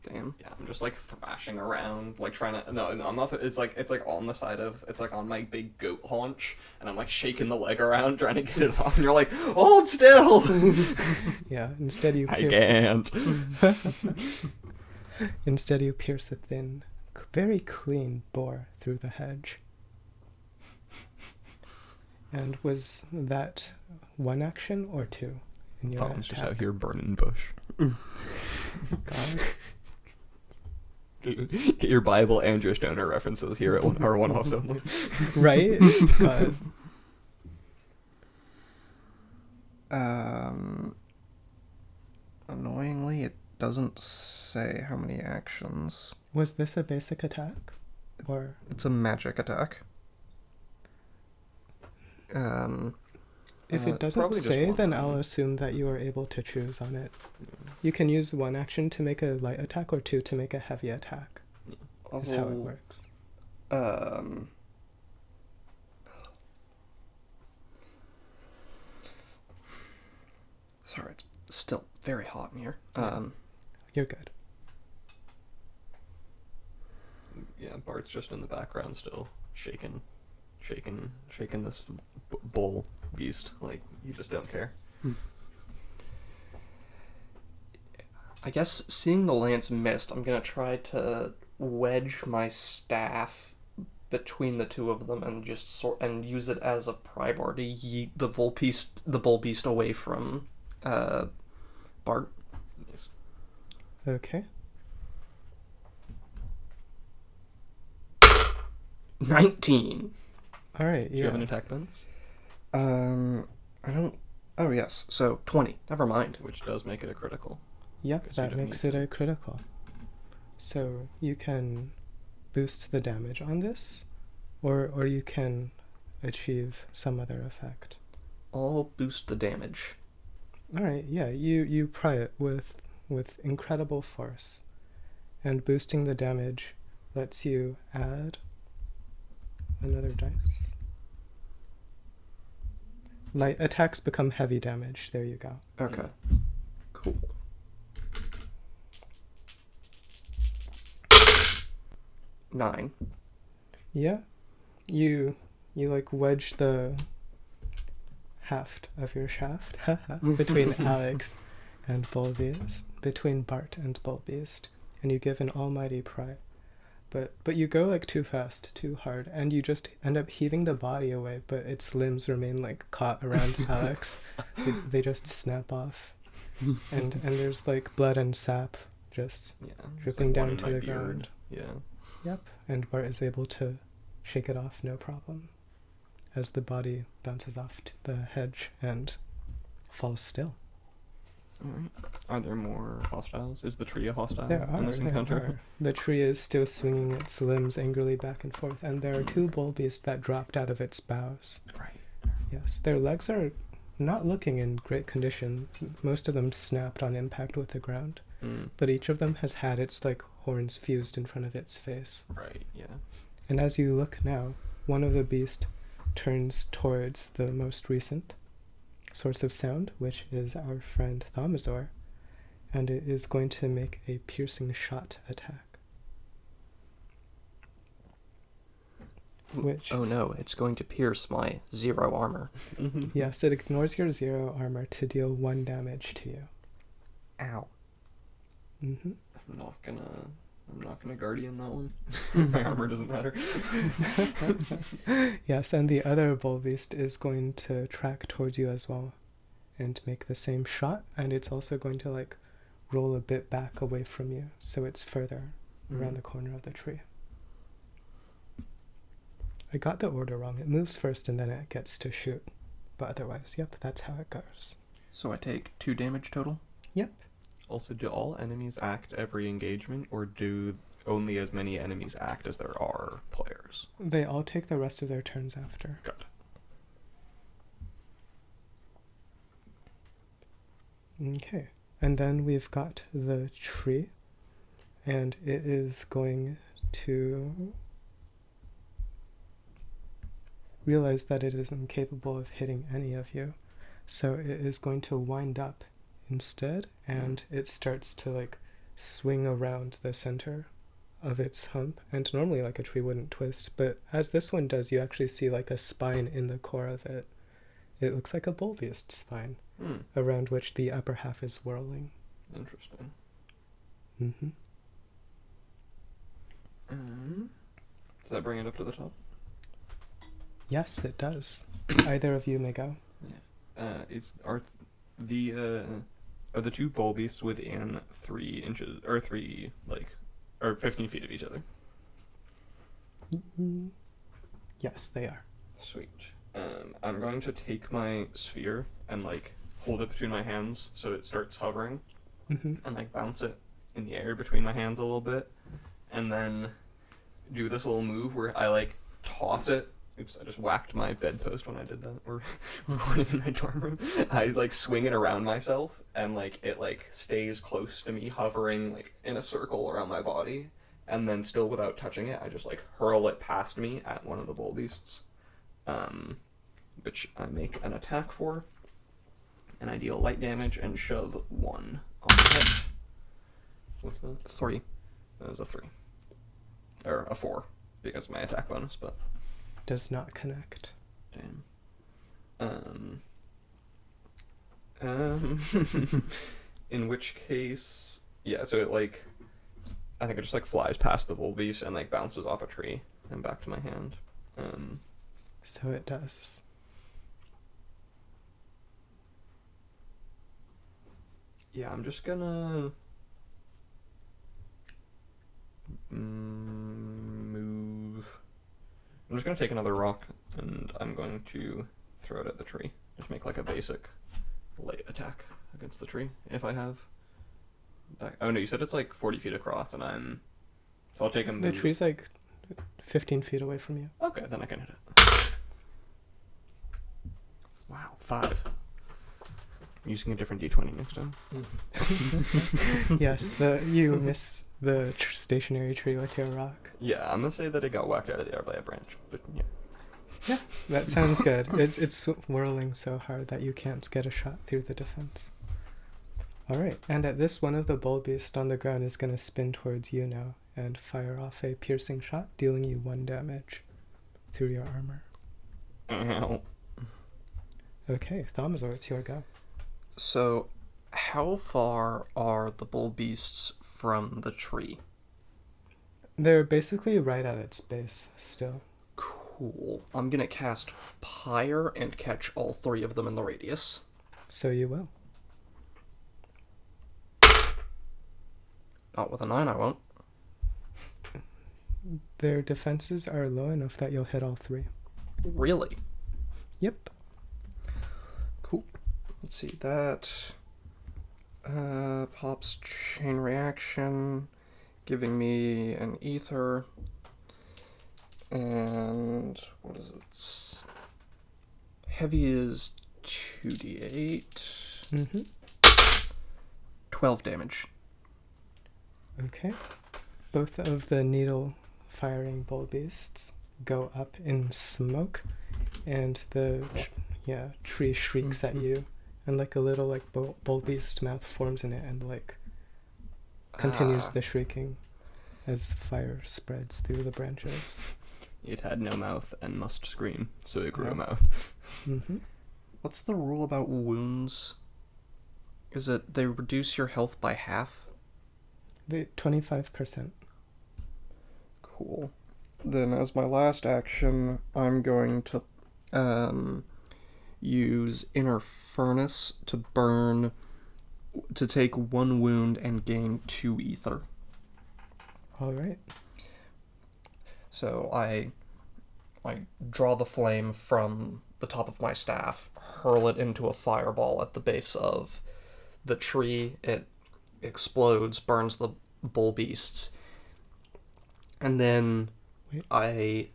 Damn. Yeah, I'm just like thrashing around, like trying to. No, no, I'm not. It's like it's like on the side of. It's like on my big goat haunch, and I'm like shaking the leg around, trying to get it off. And you're like, hold still. Yeah, instead you I can't. Instead you pierce a thin, very clean bore through the hedge. And was that one action or two in your Tom's just out here burning bush. God. Get get your Bible and your stoner references here at one or one offs only. Right? God. Um. Annoyingly, it doesn't say how many actions. Was this a basic attack? Or It's a magic attack. Um. if Uh, it doesn't probably just say, then I'll assume that you are able to choose on it. You can use one action to make a light attack or two to make a heavy attack. Is how it works. Um. Sorry, it's still very hot in here. Um. You're good. Yeah, Bart's just in the background still, shaking, shaking, shaking this b- bull beast. Like you just don't care. I guess seeing the lance missed, I'm gonna try to wedge my staff between the two of them and just sort and use it as a pry bar to yeet the bull beast the bull beast away from uh, Bart. Okay. Nineteen. All right. Do you have an attack bonus? Um, I don't. Oh yes, so twenty. Never mind. Which does make it a critical. Yep, you that don't makes need it a critical. So you can boost the damage on this, or or you can achieve some other effect. I'll boost the damage. All right, yeah, you you pry it with with incredible force, and boosting the damage lets you add another dice. Light attacks become heavy damage. There you go. Okay. Cool. Nine. Yeah. You you like wedge the haft of your shaft between Alex and Bulbeast, between Bart and Bulbeast, and you give an almighty pry. But but you go like too fast, too hard, and you just end up heaving the body away, but its limbs remain like caught around Alex. They, they just snap off. And and there's like blood and sap just Yeah. dripping like, down to the beard. ground. Yeah. Yep, and Bart is able to shake it off no problem as the body bounces off the hedge and falls still. Alright. Are there more hostiles? Is the tree a hostile there are, in this there encounter? are. The tree is still swinging its limbs angrily back and forth, and there are two bull beasts that dropped out of its boughs. Right. Yes, their legs are not looking in great condition. Most of them snapped on impact with the ground, Mm. but each of them has had its like horns fused in front of its face. Right. Yeah. And as you look now, one of the beast turns towards the most recent source of sound, which is our friend Thaumasaur, and it is going to make a piercing shot attack. Which Oh no, it's going to pierce my zero armor. Mhm. Yes, it ignores your zero armor to deal one damage to you. Ow. hmm I'm not gonna. I'm not gonna guardian that one. my armor doesn't matter. yes, and the other bull beast is going to track towards you as well and make the same shot, and it's also going to like roll a bit back away from you, so it's further around Mm. the corner of the tree. I got the order wrong. It moves first and then it gets to shoot. But otherwise, yep, that's how it goes. So I take two damage total? Yep. Also, do all enemies act every engagement, or do only as many enemies act as there are players? They all take the rest of their turns after. Got it. Okay. And then we've got the tree, and it is going to realize that it is incapable of hitting any of you. So it is going to wind up instead, and it starts to like swing around the center of its hump. And normally, like a tree wouldn't twist, but as this one does, you actually see like a spine in the core of it. It looks like a bull beast spine Hmm. around which the upper half is whirling. Interesting. Mm-hmm. Um, does that bring it up to the top? Yes, it does. Either of you may go. Uh, is are the uh are the two bull beasts within three inches or three like or fifteen feet of each other? Mm, Yes, they are. Sweet. Um, I'm going to take my sphere and like hold it between my hands so it starts hovering Mm-hmm. and like bounce it in the air between my hands a little bit, and then do this little move where I like toss it. Oops, I just whacked my bedpost when I did that. We're recording in my dorm room. I like swing it around myself, and like it like stays close to me, hovering like in a circle around my body, and then still without touching it, I just like hurl it past me at one of the bull beasts, um, which I make an attack for, and I deal light damage and shove one on the head. What's that? Three. That was a three. Or a four, because my attack bonus, but Does not connect. damn. Um. Um. in which case, yeah. So it like, I think it just like flies past the bull beast and like bounces off a tree and back to my hand. Um. So it does. Yeah, I'm just gonna mm. I'm just gonna take another rock and I'm going to throw it at the tree. Just make like a basic light attack against the tree if I have. That, oh no, you said it's like 40 feet across and I'm. So I'll take a move. The tree's like 15 feet away from you. Okay, then I can hit it. Wow, five. I'm using a different d20 next time. Mm-hmm. yes, the you miss the tr- stationary tree like your rock. Yeah, I'm gonna say that it got whacked out of the air by a branch, but yeah. Yeah, that sounds good. It's it's whirling so hard that you can't get a shot through the defense. All right, and at this, one of the bull beasts on the ground is going to spin towards you now and fire off a piercing shot, dealing you one damage through your armor. Ow. Okay, Thomazor, it's your go. So, how far are the bull beasts from the tree? They're basically right at its base still. Cool. I'm gonna cast Pyre and catch all three of them in the radius. So you will. Not with a nine, I won't. Their defenses are low enough that you'll hit all three. Really? Yep. Cool. Let's see that. Uh, pops chain reaction, giving me an ether. And what is it? Heavy is 2d8. Mm-hmm. 12 damage. Okay. Both of the needle firing bull beasts go up in smoke, and the yeah tree shrieks at Mhm. you, and like a little like bull, bull beast mouth forms in it, and like continues Ah, the shrieking as fire spreads through the branches. It had no mouth and must scream, so it grew Yeah. a mouth. Mm-hmm. What's the rule about wounds? Is it they reduce your health by half? The twenty-five percent. Cool. Then, as my last action, I'm going to um, use Inner Furnace to burn, to take one wound and gain two ether. All right. So I, I draw the flame from the top of my staff, hurl it into a fireball at the base of the tree. It explodes, burns the bull beasts, and then Wait. I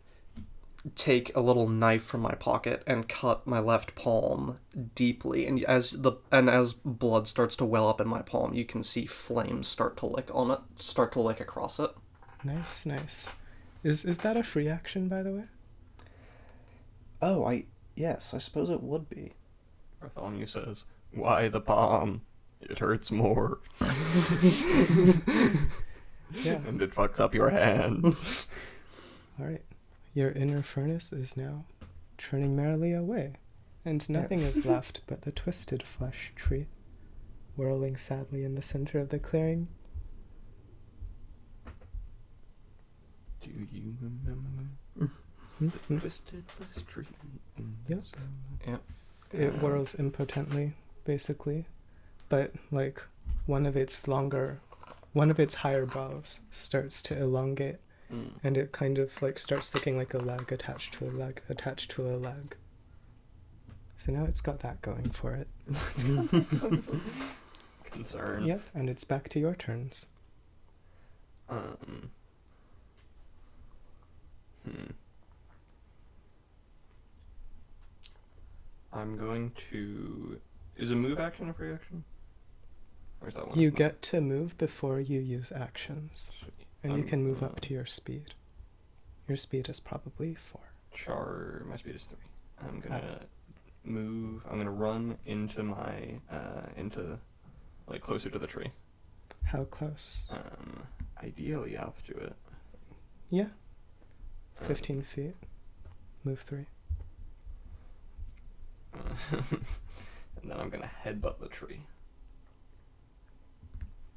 take a little knife from my pocket and cut my left palm deeply and as the and as blood starts to well up in my palm you can see flames start to lick on it start to lick across it Nice, nice. Is is that a free action, by the way? oh i yes i suppose it would be Bartholomew says, Why the palm? It hurts more, Yeah. and it fucks up your hand. All right. Your inner furnace is now churning merrily away, and nothing is left but the twisted flesh tree, whirling sadly in the center of the clearing. Do you remember Hmm? the twisted flesh tree? in Yep. December? It whirls impotently, basically, but like one of its longer, one of its higher boughs starts to elongate, Mm. and it kind of like starts looking like a leg attached to a leg attached to a leg. So now it's got that going for it. Concern. Yep, and it's back to your turns. Um. Hmm. I'm going to. Is a move action a free action? Or is that one? You get to move before you use actions, And you can move gonna up to your speed. Your speed is probably four. Char. My speed is three. I'm gonna move. I'm gonna run into my uh into like closer to the tree. How close? Um, ideally up to it. Yeah, Um, 15 feet. Move three. Uh, and then I'm gonna headbutt the tree.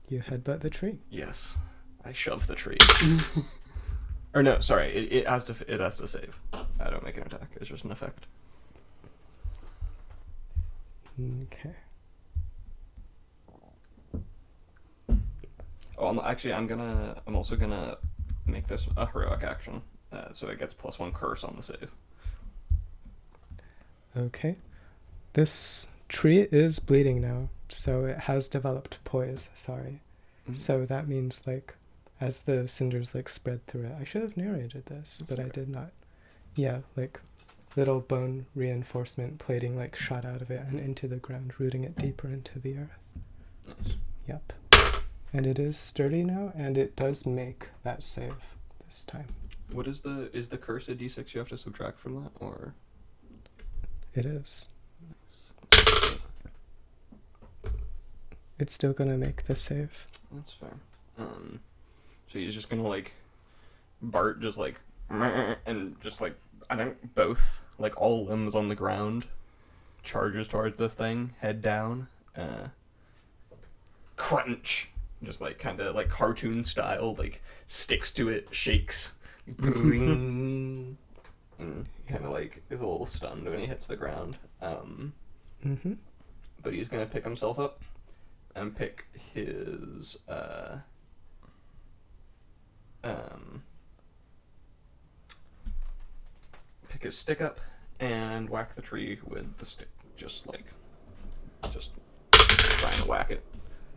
You headbutt the tree. Yes, I shove the tree. or no, sorry, it, it has to it has to save. I don't make an attack. It's just an effect. Okay. Oh, I'm actually I'm gonna I'm also gonna make this a heroic action, uh, so it gets plus one curse on the save. Okay. This tree is bleeding now, so it has developed poise. Sorry. Mm. So that means like, as the cinders like spread through it, I should have narrated this, That's but I did not. Yeah, like little bone reinforcement plating like shot out of it and into the ground, rooting it deeper into the earth. Nice. Yep. and it is sturdy now, and it does make that save this time. What is the is the curse a d6 you have to subtract from that or? It is. It's still gonna make the save. That's fair. Um, so he's just gonna like, Bart just like, and just like I think both like all limbs on the ground, charges towards this thing, head down, uh, crunch, just like kind of like cartoon style, like sticks to it, shakes, and kind of like is a little stunned when he hits the ground. Um, Mm-hmm. but he's gonna pick himself up and pick his uh um pick his stick up and whack the tree with the stick just like just trying to whack it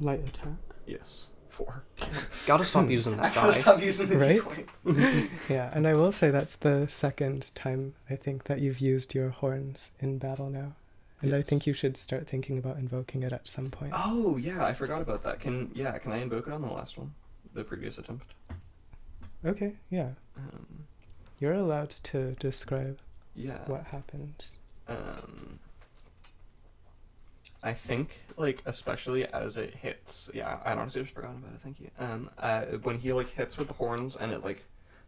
Light attack. yes four Gotta stop using that I gotta die. stop using the Right? decoy. Yeah, and I will say that's the second time I think that you've used your horns in battle now. And I Yes. think you should start thinking about invoking it at some point. oh yeah i forgot about that can yeah can i invoke it on the last one the previous attempt Okay, yeah. um You're allowed to describe yeah what happens. um I think like especially as it hits yeah, I honestly just forgot about it, thank you. Um uh when he like hits with the horns and it like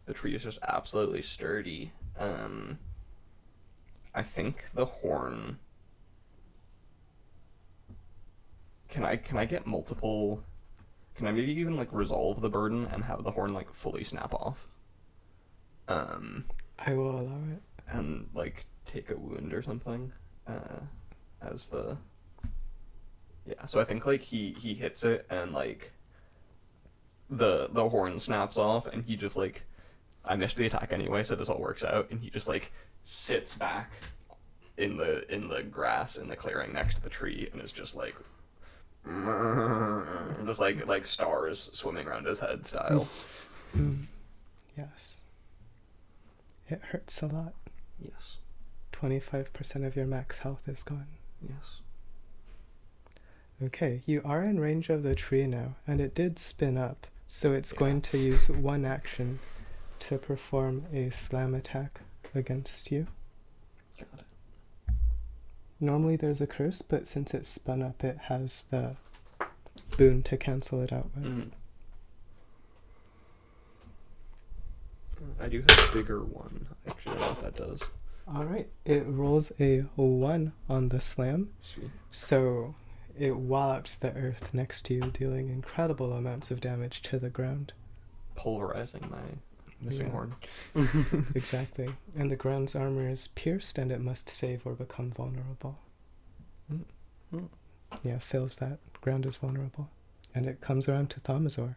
the tree is just absolutely sturdy, um I think the horn can I can I get multiple can I maybe even like resolve the burden and have the horn like fully snap off? Um I will allow it. and like take a wound or something uh as the yeah so i think like he he hits it and like the the horn snaps off and he just like i missed the attack anyway so this all works out and he just like sits back in the in the grass in the clearing next to the tree and is just like just like like stars swimming around his head style Mm. Yes. It hurts a lot. yes 25% of your max health is gone. yes Okay, you are in range of the tree now, and it did spin up, so it's Yeah. going to use one action to perform a slam attack against you. Normally there's a curse, but since it's spun up, it has the boon to cancel it out with. Mm. I do have a bigger one. Actually, I don't know what that does. Alright, it rolls a 1 on the slam, Sweet. so it wallops the earth next to you, dealing incredible amounts of damage to the ground. Pulverizing my missing Yeah. horn. Exactly. And the ground's armor is pierced and it must save or become vulnerable. Mm. Mm. Yeah, fails that. Ground is vulnerable. And it comes around to Thaumasaur.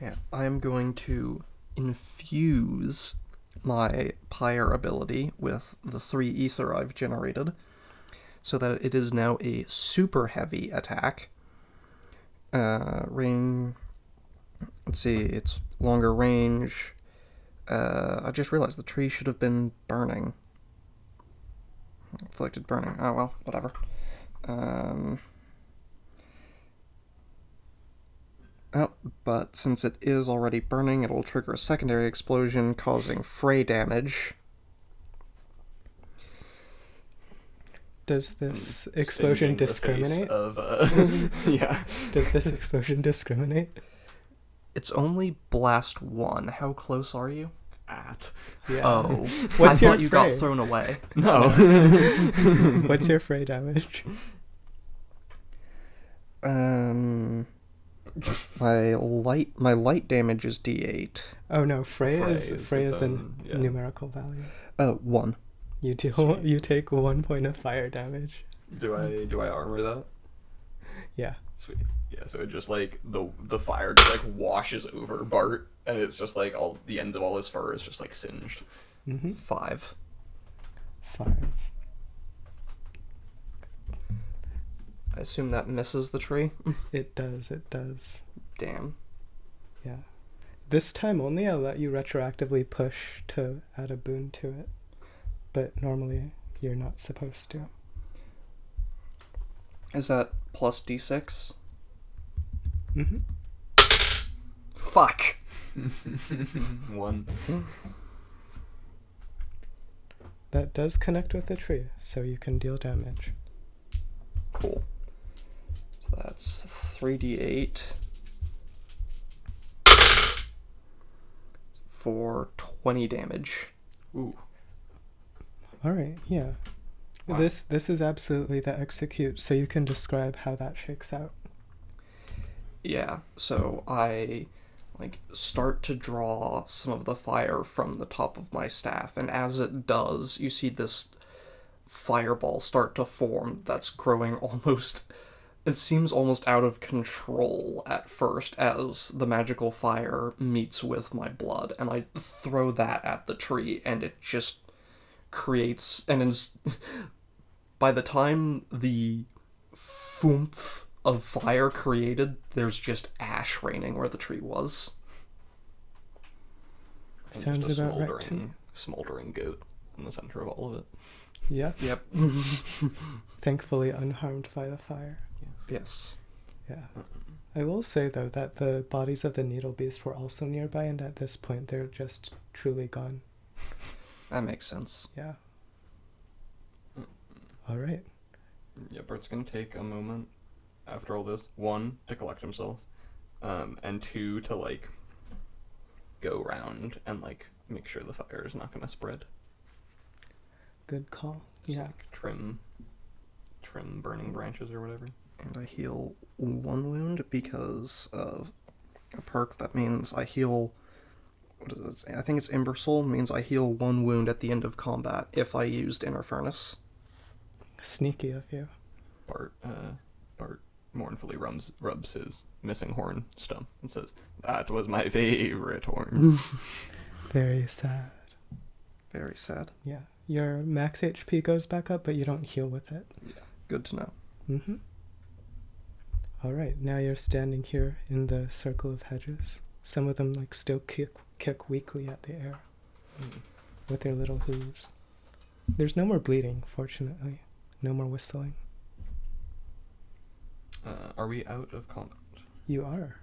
Yeah, I am going to infuse my pyre ability with the three ether I've generated, so that it is now a super heavy attack. Uh, range. Let's see, it's longer range. Uh, I just realized the tree should have been burning. Inflicted burning. Oh well, whatever. Um. Oh, but since it is already burning, it'll trigger a secondary explosion, causing fray damage. Does this Mm, explosion singing the face discriminate? Of uh, yeah. Does this explosion discriminate? It's only blast one. How close are you? At. Yeah. Oh, What's I your thought you fray? got thrown away. No. What's your fray damage? Um, my light my light damage is D8. Oh no, fray, Fray is is fray its is the own- yeah. numerical value. Uh, one. You deal Sweet. you take one point of fire damage. do I do I armor that? Yeah. Sweet. Yeah. So it just like the the fire just like washes over Bart, and it's just like all the ends of all his fur is just like singed. Mm-hmm. Five. Five. I assume that misses the tree. It does, it does. Damn. Yeah. This time only I'll let you retroactively push to add a boon to it. But normally you're not supposed to. Is that plus D6? Mm-hmm. Fuck. One. That does connect with the tree, so you can deal damage. Cool. So that's 3d8 for 20 damage. Ooh. All right, yeah. Wow. This this is absolutely the execute, so you can describe how that shakes out. Yeah, so I like start to draw some of the fire from the top of my staff, and as it does, you see this fireball start to form that's growing almost it seems almost out of control at first as the magical fire meets with my blood and I throw that at the tree and it just creates and is by the time the thoomph of fire created, there's just ash raining where the tree was. And Sounds just a about right to smoldering, me. smoldering goat in the center of all of it. Yep. Yep. thankfully unharmed by the fire. yes. Yeah. I will say though that the bodies of the needle beast were also nearby, and at this point they're just truly gone. That makes sense. Yeah. All right. Yeah, Bert's gonna take a moment after all this. One, to collect himself, um, and two, to like go around and like make sure the fire is not gonna spread. Good call. Just, Yeah. like, trim, trim burning branches or whatever. And I heal one wound because of a perk that means I heal. What does it say? I think it's Ember Soul means I heal one wound at the end of combat if I used Inner Furnace. Sneaky of you. Bart, uh, Bart mournfully rubs rubs his missing horn stump and says, "That was my favorite horn." Very sad. Very sad. Yeah. Your max HP goes back up, but you don't heal with it. Yeah. Good to know. Mm-hmm. All right. Now you're standing here in the circle of hedges. Some of them like still kick kick weakly at the air Mm. with their little hooves. There's no more bleeding, fortunately. No more whistling. uh, are we out of combat? You are.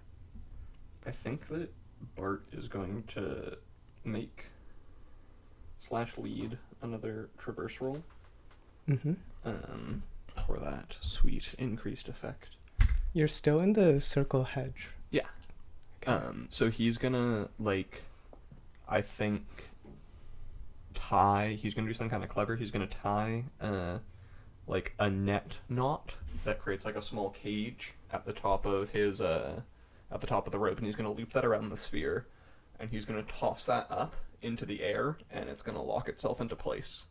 I think that Bart is going to make slash lead another traverse roll Mm-hmm. um, for that sweet increased effect. You're still in the circle hedge. Yeah. Okay. Um, so he's gonna like, I think, tie. He's gonna do something kind of clever. He's gonna tie, uh, like a net knot that creates like a small cage at the top of his uh, at the top of the rope, and he's gonna loop that around the sphere, and he's gonna toss that up into the air, and it's gonna lock itself into place,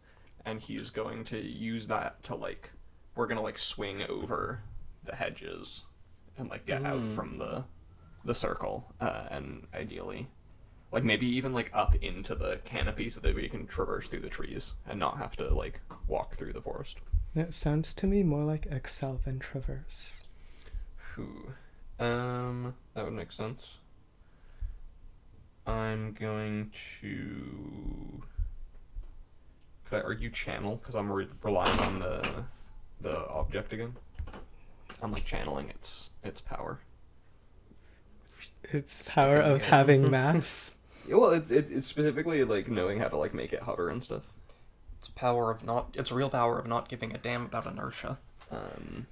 and he's going to use that to like, we're gonna like swing over the hedges, and like get out Mm. from the the circle, uh, and ideally, like maybe even like up into the canopy so that we can traverse through the trees and not have to like walk through the forest. It sounds to me more like excel than traverse. Whew. Um, that would make sense. I'm going to. Could I argue channel? Because I'm re- relying on the the object again. I'm like channeling its its power. Its power of having mass. Well, it's it, it's specifically like knowing how to like make it hover and stuff. It's power of not. It's real power of not giving a damn about inertia. Um,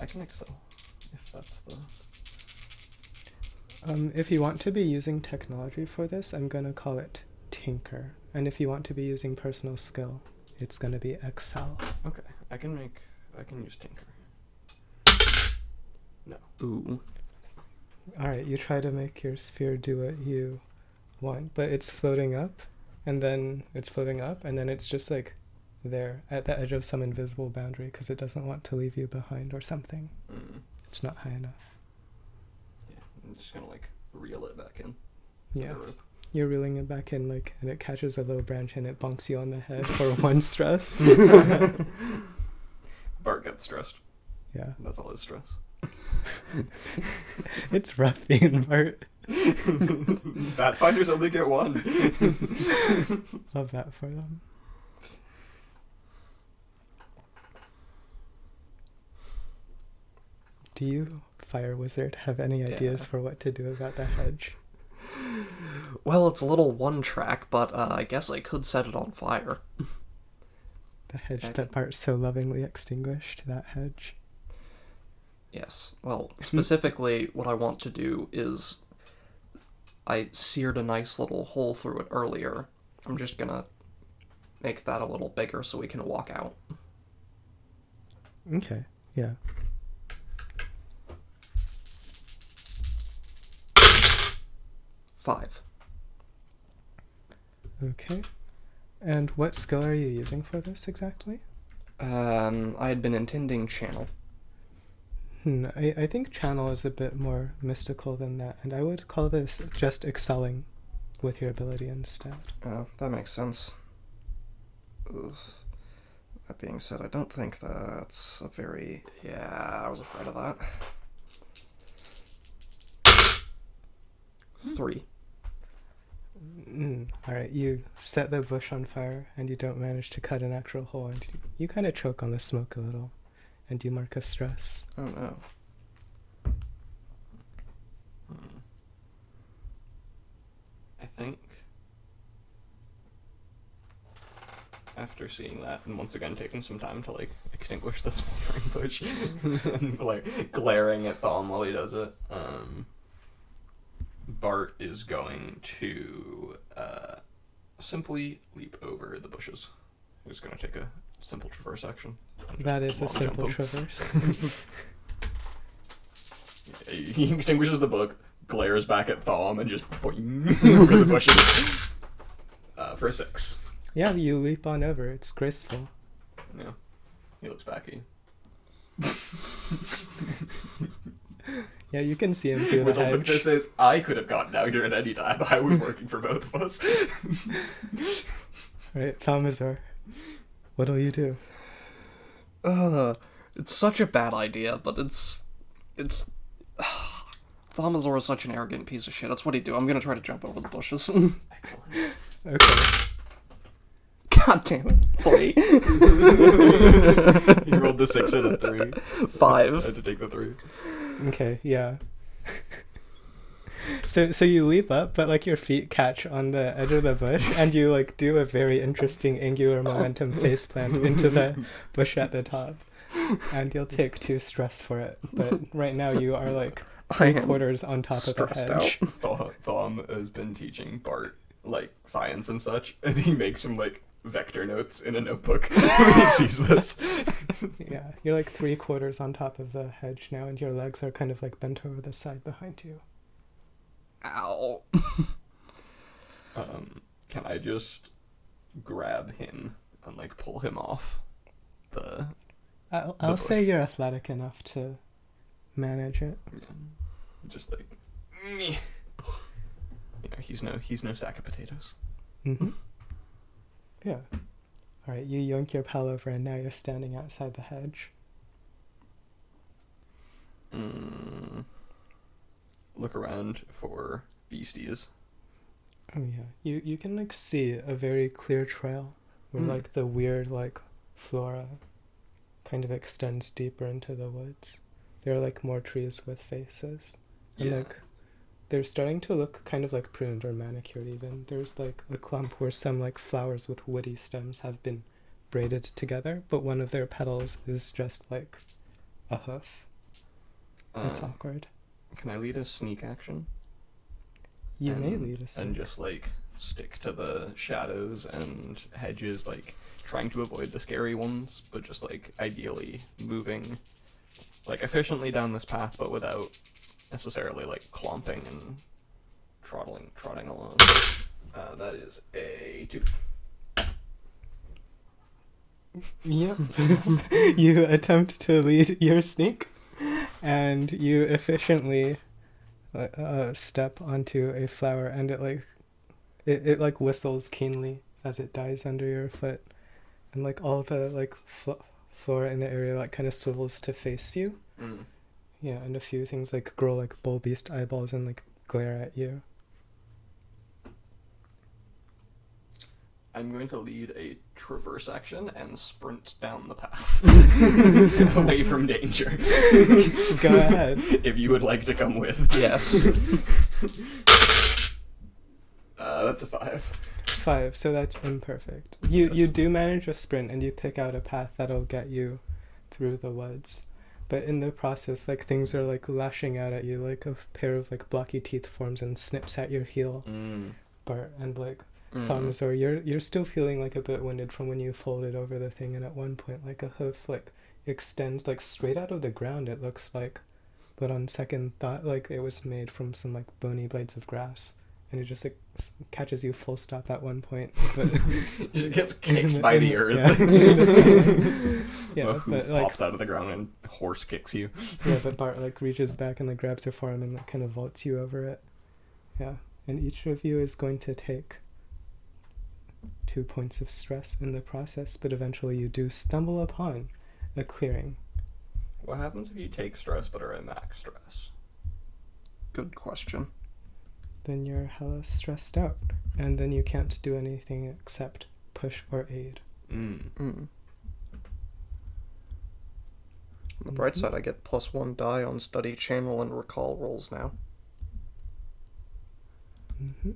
I can excel if that's the. Um, if you want to be using technology for this, I'm gonna call it tinker. And if you want to be using personal skill, it's gonna be excel. Okay, I can make. I can use tinker. No. Ooh. All right, you try to make your sphere do what you want, but it's floating up, and then it's floating up, and then it's just like there at the edge of some invisible boundary because it doesn't want to leave you behind or something. Mm, It's not high enough. yeah, I'm just gonna like reel it back in. Yeah, you're reeling it back in like, and it catches a little branch and it bonks you on the head for one stress. Bart gets stressed. Yeah, That's all his stress. it's rough being Bart. Pathfinders only get one. Love that for them. Do you fire wizard have any ideas Yeah. for what to do about the hedge? Well, it's a little one track, but uh, I guess I could set it on fire. The hedge that Bart so lovingly extinguished, that hedge. Yes. Well, specifically, what I want to do is I seared a nice little hole through it earlier. I'm just gonna make that a little bigger so we can walk out. Okay, yeah. Five. Okay. And what skill are you using for this exactly? Um, I had been intending channel. Hmm, I, I think channel is a bit more mystical than that, and I would call this just excelling with your ability instead. Oh, that makes sense. Ugh. That being said, I don't think that's a very. Yeah, I was afraid of that. Three. Mm, Alright, you set the bush on fire and you don't manage to cut an actual hole, and you, you kind of choke on the smoke a little, and do mark a stress. Oh no. Hmm. I think after seeing that, and once again taking some time to like extinguish the smoldering bush, and gla- glaring at Thom while he does it, um, Bart is going to uh, simply leap over the bushes. He's going to take a simple traverse action. That is a simple traverse. He extinguishes the book, glares back at Thom, and just boing over the bushes. Uh, for a six. yeah, you leap on over. It's graceful. Yeah. He looks back at you. Yeah, you can see him through With the a look that hedge. says, I could have gotten out here at any time. I was working for both of us. Right, Thalmazor. What'll you do? Uh, it's such a bad idea, but it's. It's. Thalmazor is such an arrogant piece of shit. That's what he'd do. I'm gonna try to jump over the bushes. Excellent. Okay. God damn it. Three. He rolled the six and a three. Five. I had to take the three. Okay, yeah. So so you leap up, but like your feet catch on the edge of the bush, and you like do a very interesting angular momentum faceplant into the bush at the top, and you'll take two stress for it. But right now you are like I three quarters on top of the stressed hedge. out. Thom, Thom has been teaching Bart, like, science and such, and he makes him, like, vector notes in a notebook when he sees this. Yeah, you're like three quarters on top of the hedge now, and your legs are kind of like bent over the side behind you. Ow. Um, can I just grab him and like pull him off the? I'll, The I'll say you're athletic enough to manage it. Yeah, just like, meh. you know, he's no he's no sack of potatoes. hmm Yeah. All right, you yank your pal over, and now you're standing outside the hedge. Mm, look around for beasties. Oh yeah, you you can like see a very clear trail where Hmm. like the weird like flora kind of extends deeper into the woods. There are like more trees with faces, and Yeah. like they're starting to look kind of like pruned or manicured. Even there's like a clump where some like flowers with woody stems have been braided together, but one of their petals is just like a hoof. That's Uh, awkward. Can I lead a sneak action? You may lead a sneak. and just like stick to the shadows and hedges, like trying to avoid the scary ones, but just like ideally moving like efficiently down this path, but without necessarily like clomping and trotting trotting along. Uh, that is a two. Yep. you attempt to lead your sneak, and you efficiently uh, step onto a flower, and it like it, it like whistles keenly as it dies under your foot, and like all the like fl- flora in the area like kind of swivels to face you. Mm. Yeah, and a few things like grow like bull beast eyeballs and like glare at you. I'm going to lead a traverse action and sprint down the path away from danger. Go ahead. if you would like to come with. Yes. Uh, that's a five. Five, so that's imperfect. You you do manage a sprint and you pick out a path that'll get you through the woods. But in the process, like things are like lashing out at you, like a pair of like blocky teeth forms and snips at your heel, Mm. Bart, and like Mm. Thaumasaur, you're you're still feeling like a bit winded from when you folded over the thing, and at one point, like a hoof like extends like straight out of the ground. It looks like, but on second thought, like it was made from some like bony blades of grass, and it just like catches you full stop at one point. But Just gets kicked by the earth. Yeah. a yeah, hoof but like pops out of the ground and horse kicks you. yeah, but Bart like reaches back and like grabs your forearm and like kind of vaults you over it. Yeah, and each of you is going to take two points of stress in the process, but eventually you do stumble upon a clearing. What happens if you take stress but are at max stress? Good question. Then you're hella stressed out, and then you can't do anything except push or aid. Mm. Mm. On the bright Mhm. side, I get plus one die on study channel and recall rolls now. hmm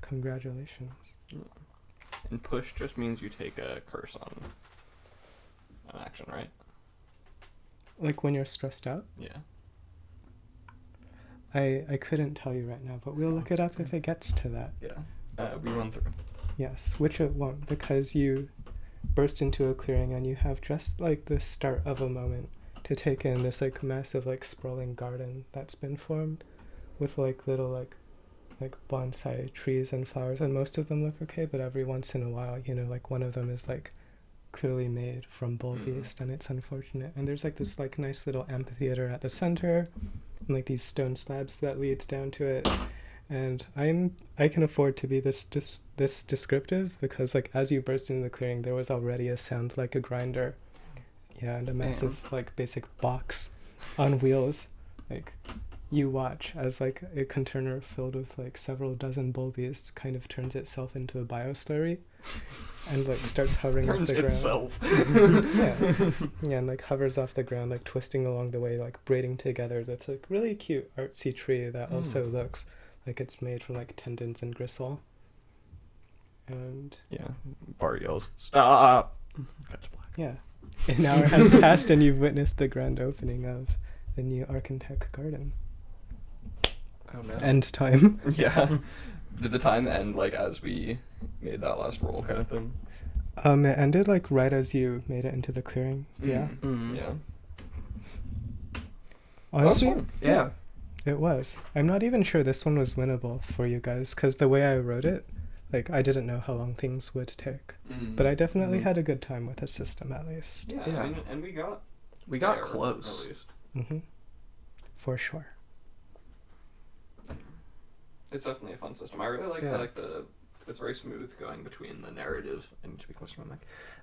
Congratulations. And push just means you take a curse on an action, right? Like when you're stressed out, Yeah. I I couldn't tell you right now, but we'll look it up if it gets to that. Yeah. Uh, we run through. Yes, which it won't because you burst into a clearing and you have just like the start of a moment to take in this like massive like sprawling garden that's been formed with like little like like bonsai trees and flowers and most of them look okay but every once in a while you know like one of them is like clearly made from bull beast mm-hmm. and it's unfortunate. And there's like this like nice little amphitheater at the center and like these stone slabs that leads down to it. And i'm i can afford to be this dis- this descriptive because like as you burst into the clearing there was already a sound like a grinder. Yeah and a massive like basic box on wheels like you watch as like a container filled with like several dozen bull beasts kind of turns itself into a bioslurry and like starts hovering off the ground itself. yeah. yeah, and like hovers off the ground, like twisting along the way, like braiding together. That's like really cute artsy tree that also Mm. looks like it's made from like tendons and gristle. And Yeah. Bart yells, "Stop!" Cut to black. yeah, an hour has passed, and you've witnessed the grand opening of the new Architect Garden. Oh no. End time. Yeah. Did the time end like as we made that last roll, kind of thing? Um, it ended like right as you made it into the clearing. Yeah, Mm. Mm. Yeah. honestly, That was fun. yeah. It was. I'm not even sure this one was winnable for you guys because the way I wrote it, like I didn't know how long things would take. Mm. But I definitely Mhm. had a good time with the system at least. Yeah, Yeah. I mean, and we got We got there, close. At least. hmm For sure. It's definitely a fun system. I really like Yeah. I like the it's very smooth going between the narrative. I need to be closer to my mic.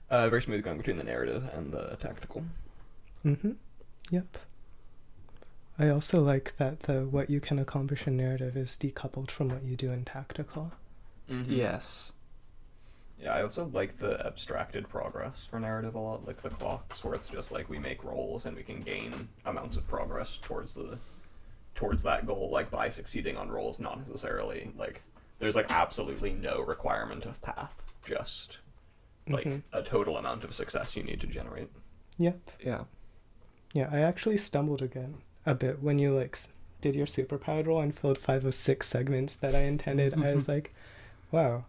Uh, very smooth going between the narrative and the tactical. Mm-hmm. Yep. I also like that the what you can accomplish in narrative is decoupled from what you do in tactical. Mm-hmm. Yes. Yeah, I also like the abstracted progress for narrative a lot, like the clocks, where it's just like we make rolls and we can gain amounts of progress towards the towards that goal, like by succeeding on rolls, not necessarily like there's like absolutely no requirement of path, just like Mhm. a total amount of success you need to generate. Yep. Yeah. Yeah, I actually stumbled again a bit when you like did your superpowered roll and filled five of six segments that I intended. I was like, wow,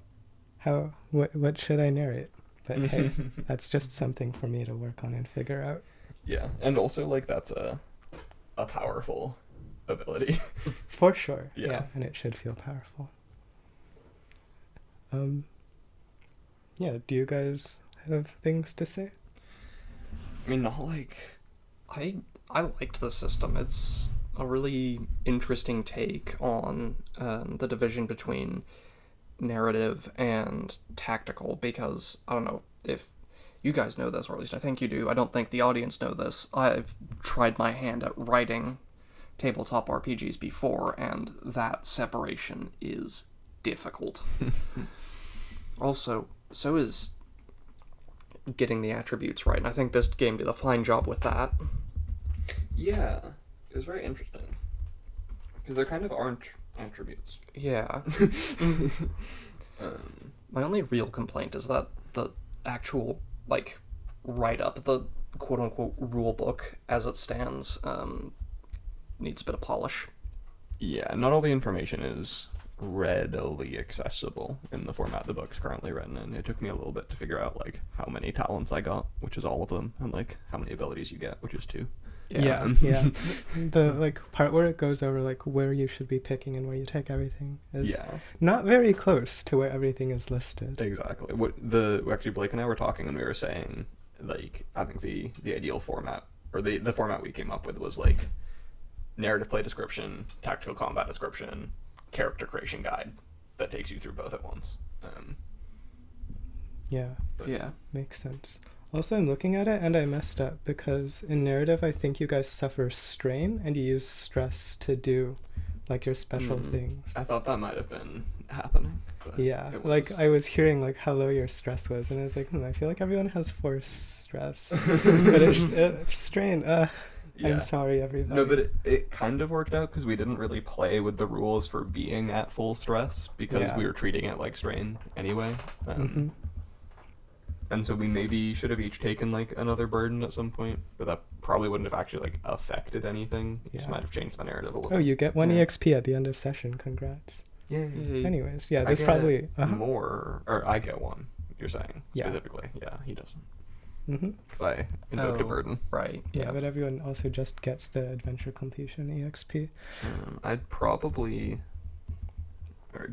how what what should I narrate? But hey, that's just something for me to work on and figure out. Yeah, and also like that's a a powerful ability. For sure. Yeah. Yeah. and it should feel powerful. Um Yeah, do you guys have things to say? I mean, not like I I liked the system. It's a really interesting take on um, the division between narrative and tactical because I don't know if you guys know this, or at least I think you do. I don't think the audience know this. I've tried my hand at writing tabletop RPGs before, and that separation is difficult. Also, so is getting the attributes right, and I think this game did a fine job with that. Yeah, it was very interesting because there kind of aren't attributes. Yeah. Um, My only real complaint is that the actual like write up, the quote unquote rule book as it stands, um, needs a bit of polish. yeah, not all the information is readily accessible in the format the book's currently written in. It took me a little bit to figure out like how many talents I got, which is all of them, and like how many abilities you get, which is two. Yeah, yeah. Um, the like part where it goes over like where you should be picking and where you take everything is Yeah, not very close to where everything is listed. exactly. What the actually Blake and I were talking and we were saying like I think the the ideal format or the the format we came up with was like narrative play description, tactical combat description, character creation guide that takes you through both at once. Um, Yeah, but- Yeah. makes sense. Also, I'm looking at it and I messed up because in narrative, I think you guys suffer strain and you use stress to do like your special Mhm. things. I thought that might have been happening. Yeah, like I was hearing like how low your stress was, and I was like, hmm, I feel like everyone has force stress, but it's just, uh, strain. Uh, Yeah. I'm sorry, everybody. No, but it, it kind of worked out because we didn't really play with the rules for being at full stress because Yeah. we were treating it like strain anyway. Um, Mhm. And so we maybe should have each taken like another burden at some point, but that probably wouldn't have actually like affected anything. It Yeah. Just might have changed the narrative a little. Oh, you get one Yeah. exp at the end of session. Congrats. Yay. Anyways, yeah, this probably. Uh-huh. more, or I get one. You're saying Yeah. specifically, yeah, he doesn't, because I invoked a Oh. burden. Right. Yeah. Yeah. but everyone also just gets the adventure completion exp. Um, I'd probably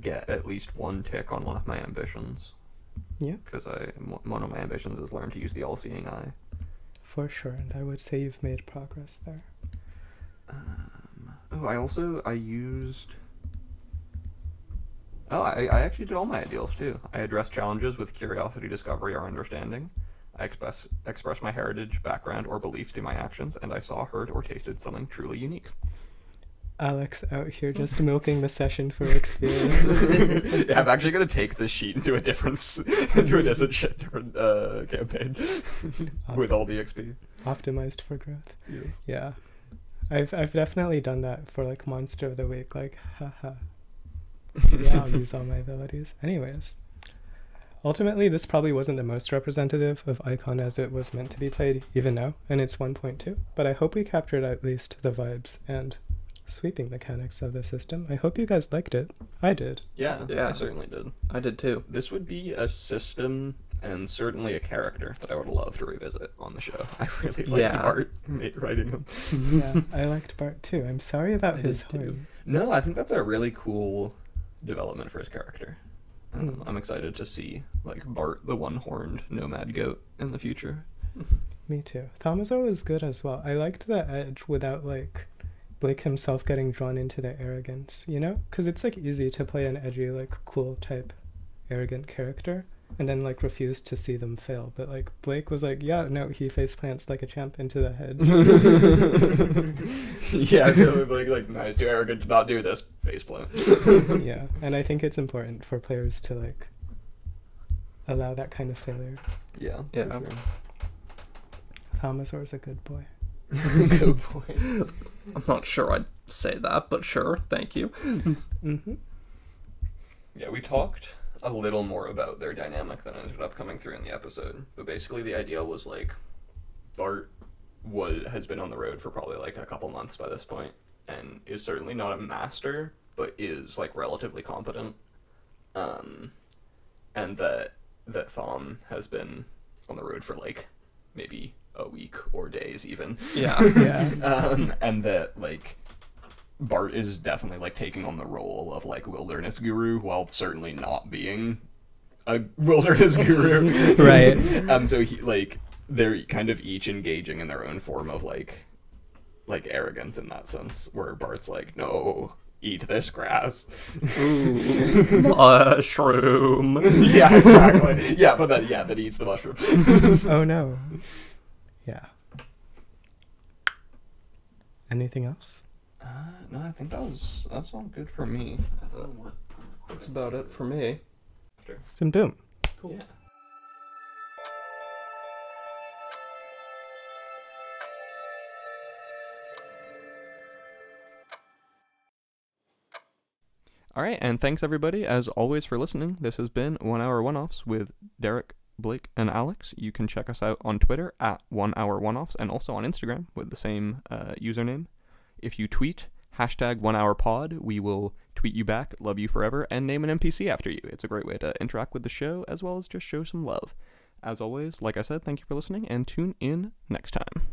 get at least one tick on one of my ambitions. Yeah. Because I one of my ambitions is learn to use the all-seeing eye. For sure, and I would say you've made progress there. Um, oh, I also I used. Oh, I, I actually did all my ideals too. I addressed challenges with curiosity, discovery, or understanding. I express expressed my heritage, background, or beliefs through my actions, and I saw, heard, or tasted something truly unique. Alex out here just milking the session for experience. yeah, I'm actually gonna take this sheet into a different into a different, sh- different uh, campaign with all the XP. Optimized for growth. Yes. Yeah. I've I've definitely done that for like monster of the week, like haha. Yeah, I'll use all my abilities. Anyways. Ultimately this probably wasn't the most representative of Icon as it was meant to be played, even now, and it's one point two. But I hope we captured at least the vibes and sweeping mechanics of the system. I hope you guys liked it. I did. Yeah, Yeah. I certainly did. I did too. This would be a system and certainly a character that I would love to revisit on the show. I really like Yeah. Art ma- writing him. yeah, I liked Bart too. I'm sorry about I his did too. horn. No, I think that's a really cool development for his character. Um, Hmm. I'm excited to see like Bart, the one-horned nomad goat, in the future. Me too. Thaumasaur was good as well. I liked the edge without like Blake himself getting drawn into the arrogance, you know? Because it's like easy to play an edgy, like cool type arrogant character and then like refused to see them fail. But like Blake was like, yeah, no, he face plants like a champ into the head. yeah, I feel like like no, too arrogant to not do this face plant. yeah, and I think it's important for players to like allow that kind of failure. Yeah. Yeah. sure. Thaumasaur's a good boy. Good point. I'm not sure I'd say that, but sure. Thank you. Mm-hmm. Yeah, we talked a little more about their dynamic than ended up coming through in the episode. But basically, the idea was like Bart was has been on the road for probably like a couple months by this point, and is certainly not a master, but is like relatively competent. Um, and that that Thom has been on the road for like maybe a week or days even. Yeah. Yeah. um, and that like Bart is definitely like taking on the role of like wilderness guru while certainly not being a wilderness guru. Right. and so he like they're kind of each engaging in their own form of like like arrogance in that sense, where Bart's like, no. Eat this grass. Ooh, mushroom. yeah, exactly. Yeah, but then yeah, that eats the mushroom. oh no. Yeah. Anything else? Uh, no, I think that was that's all good for me. I don't know what That's about it for me. Then boom. Cool. Yeah. All right, and thanks everybody as always for listening. This has been One Hour One Offs with Derek, Blake, and Alex. You can check us out on Twitter at One Hour One Offs and also on Instagram with the same uh, username. If you tweet hashtag One Hour Pod, we will tweet you back, love you forever, and name an NPC after you. It's a great way to interact with the show as well as just show some love. As always, like I said, thank you for listening and tune in next time.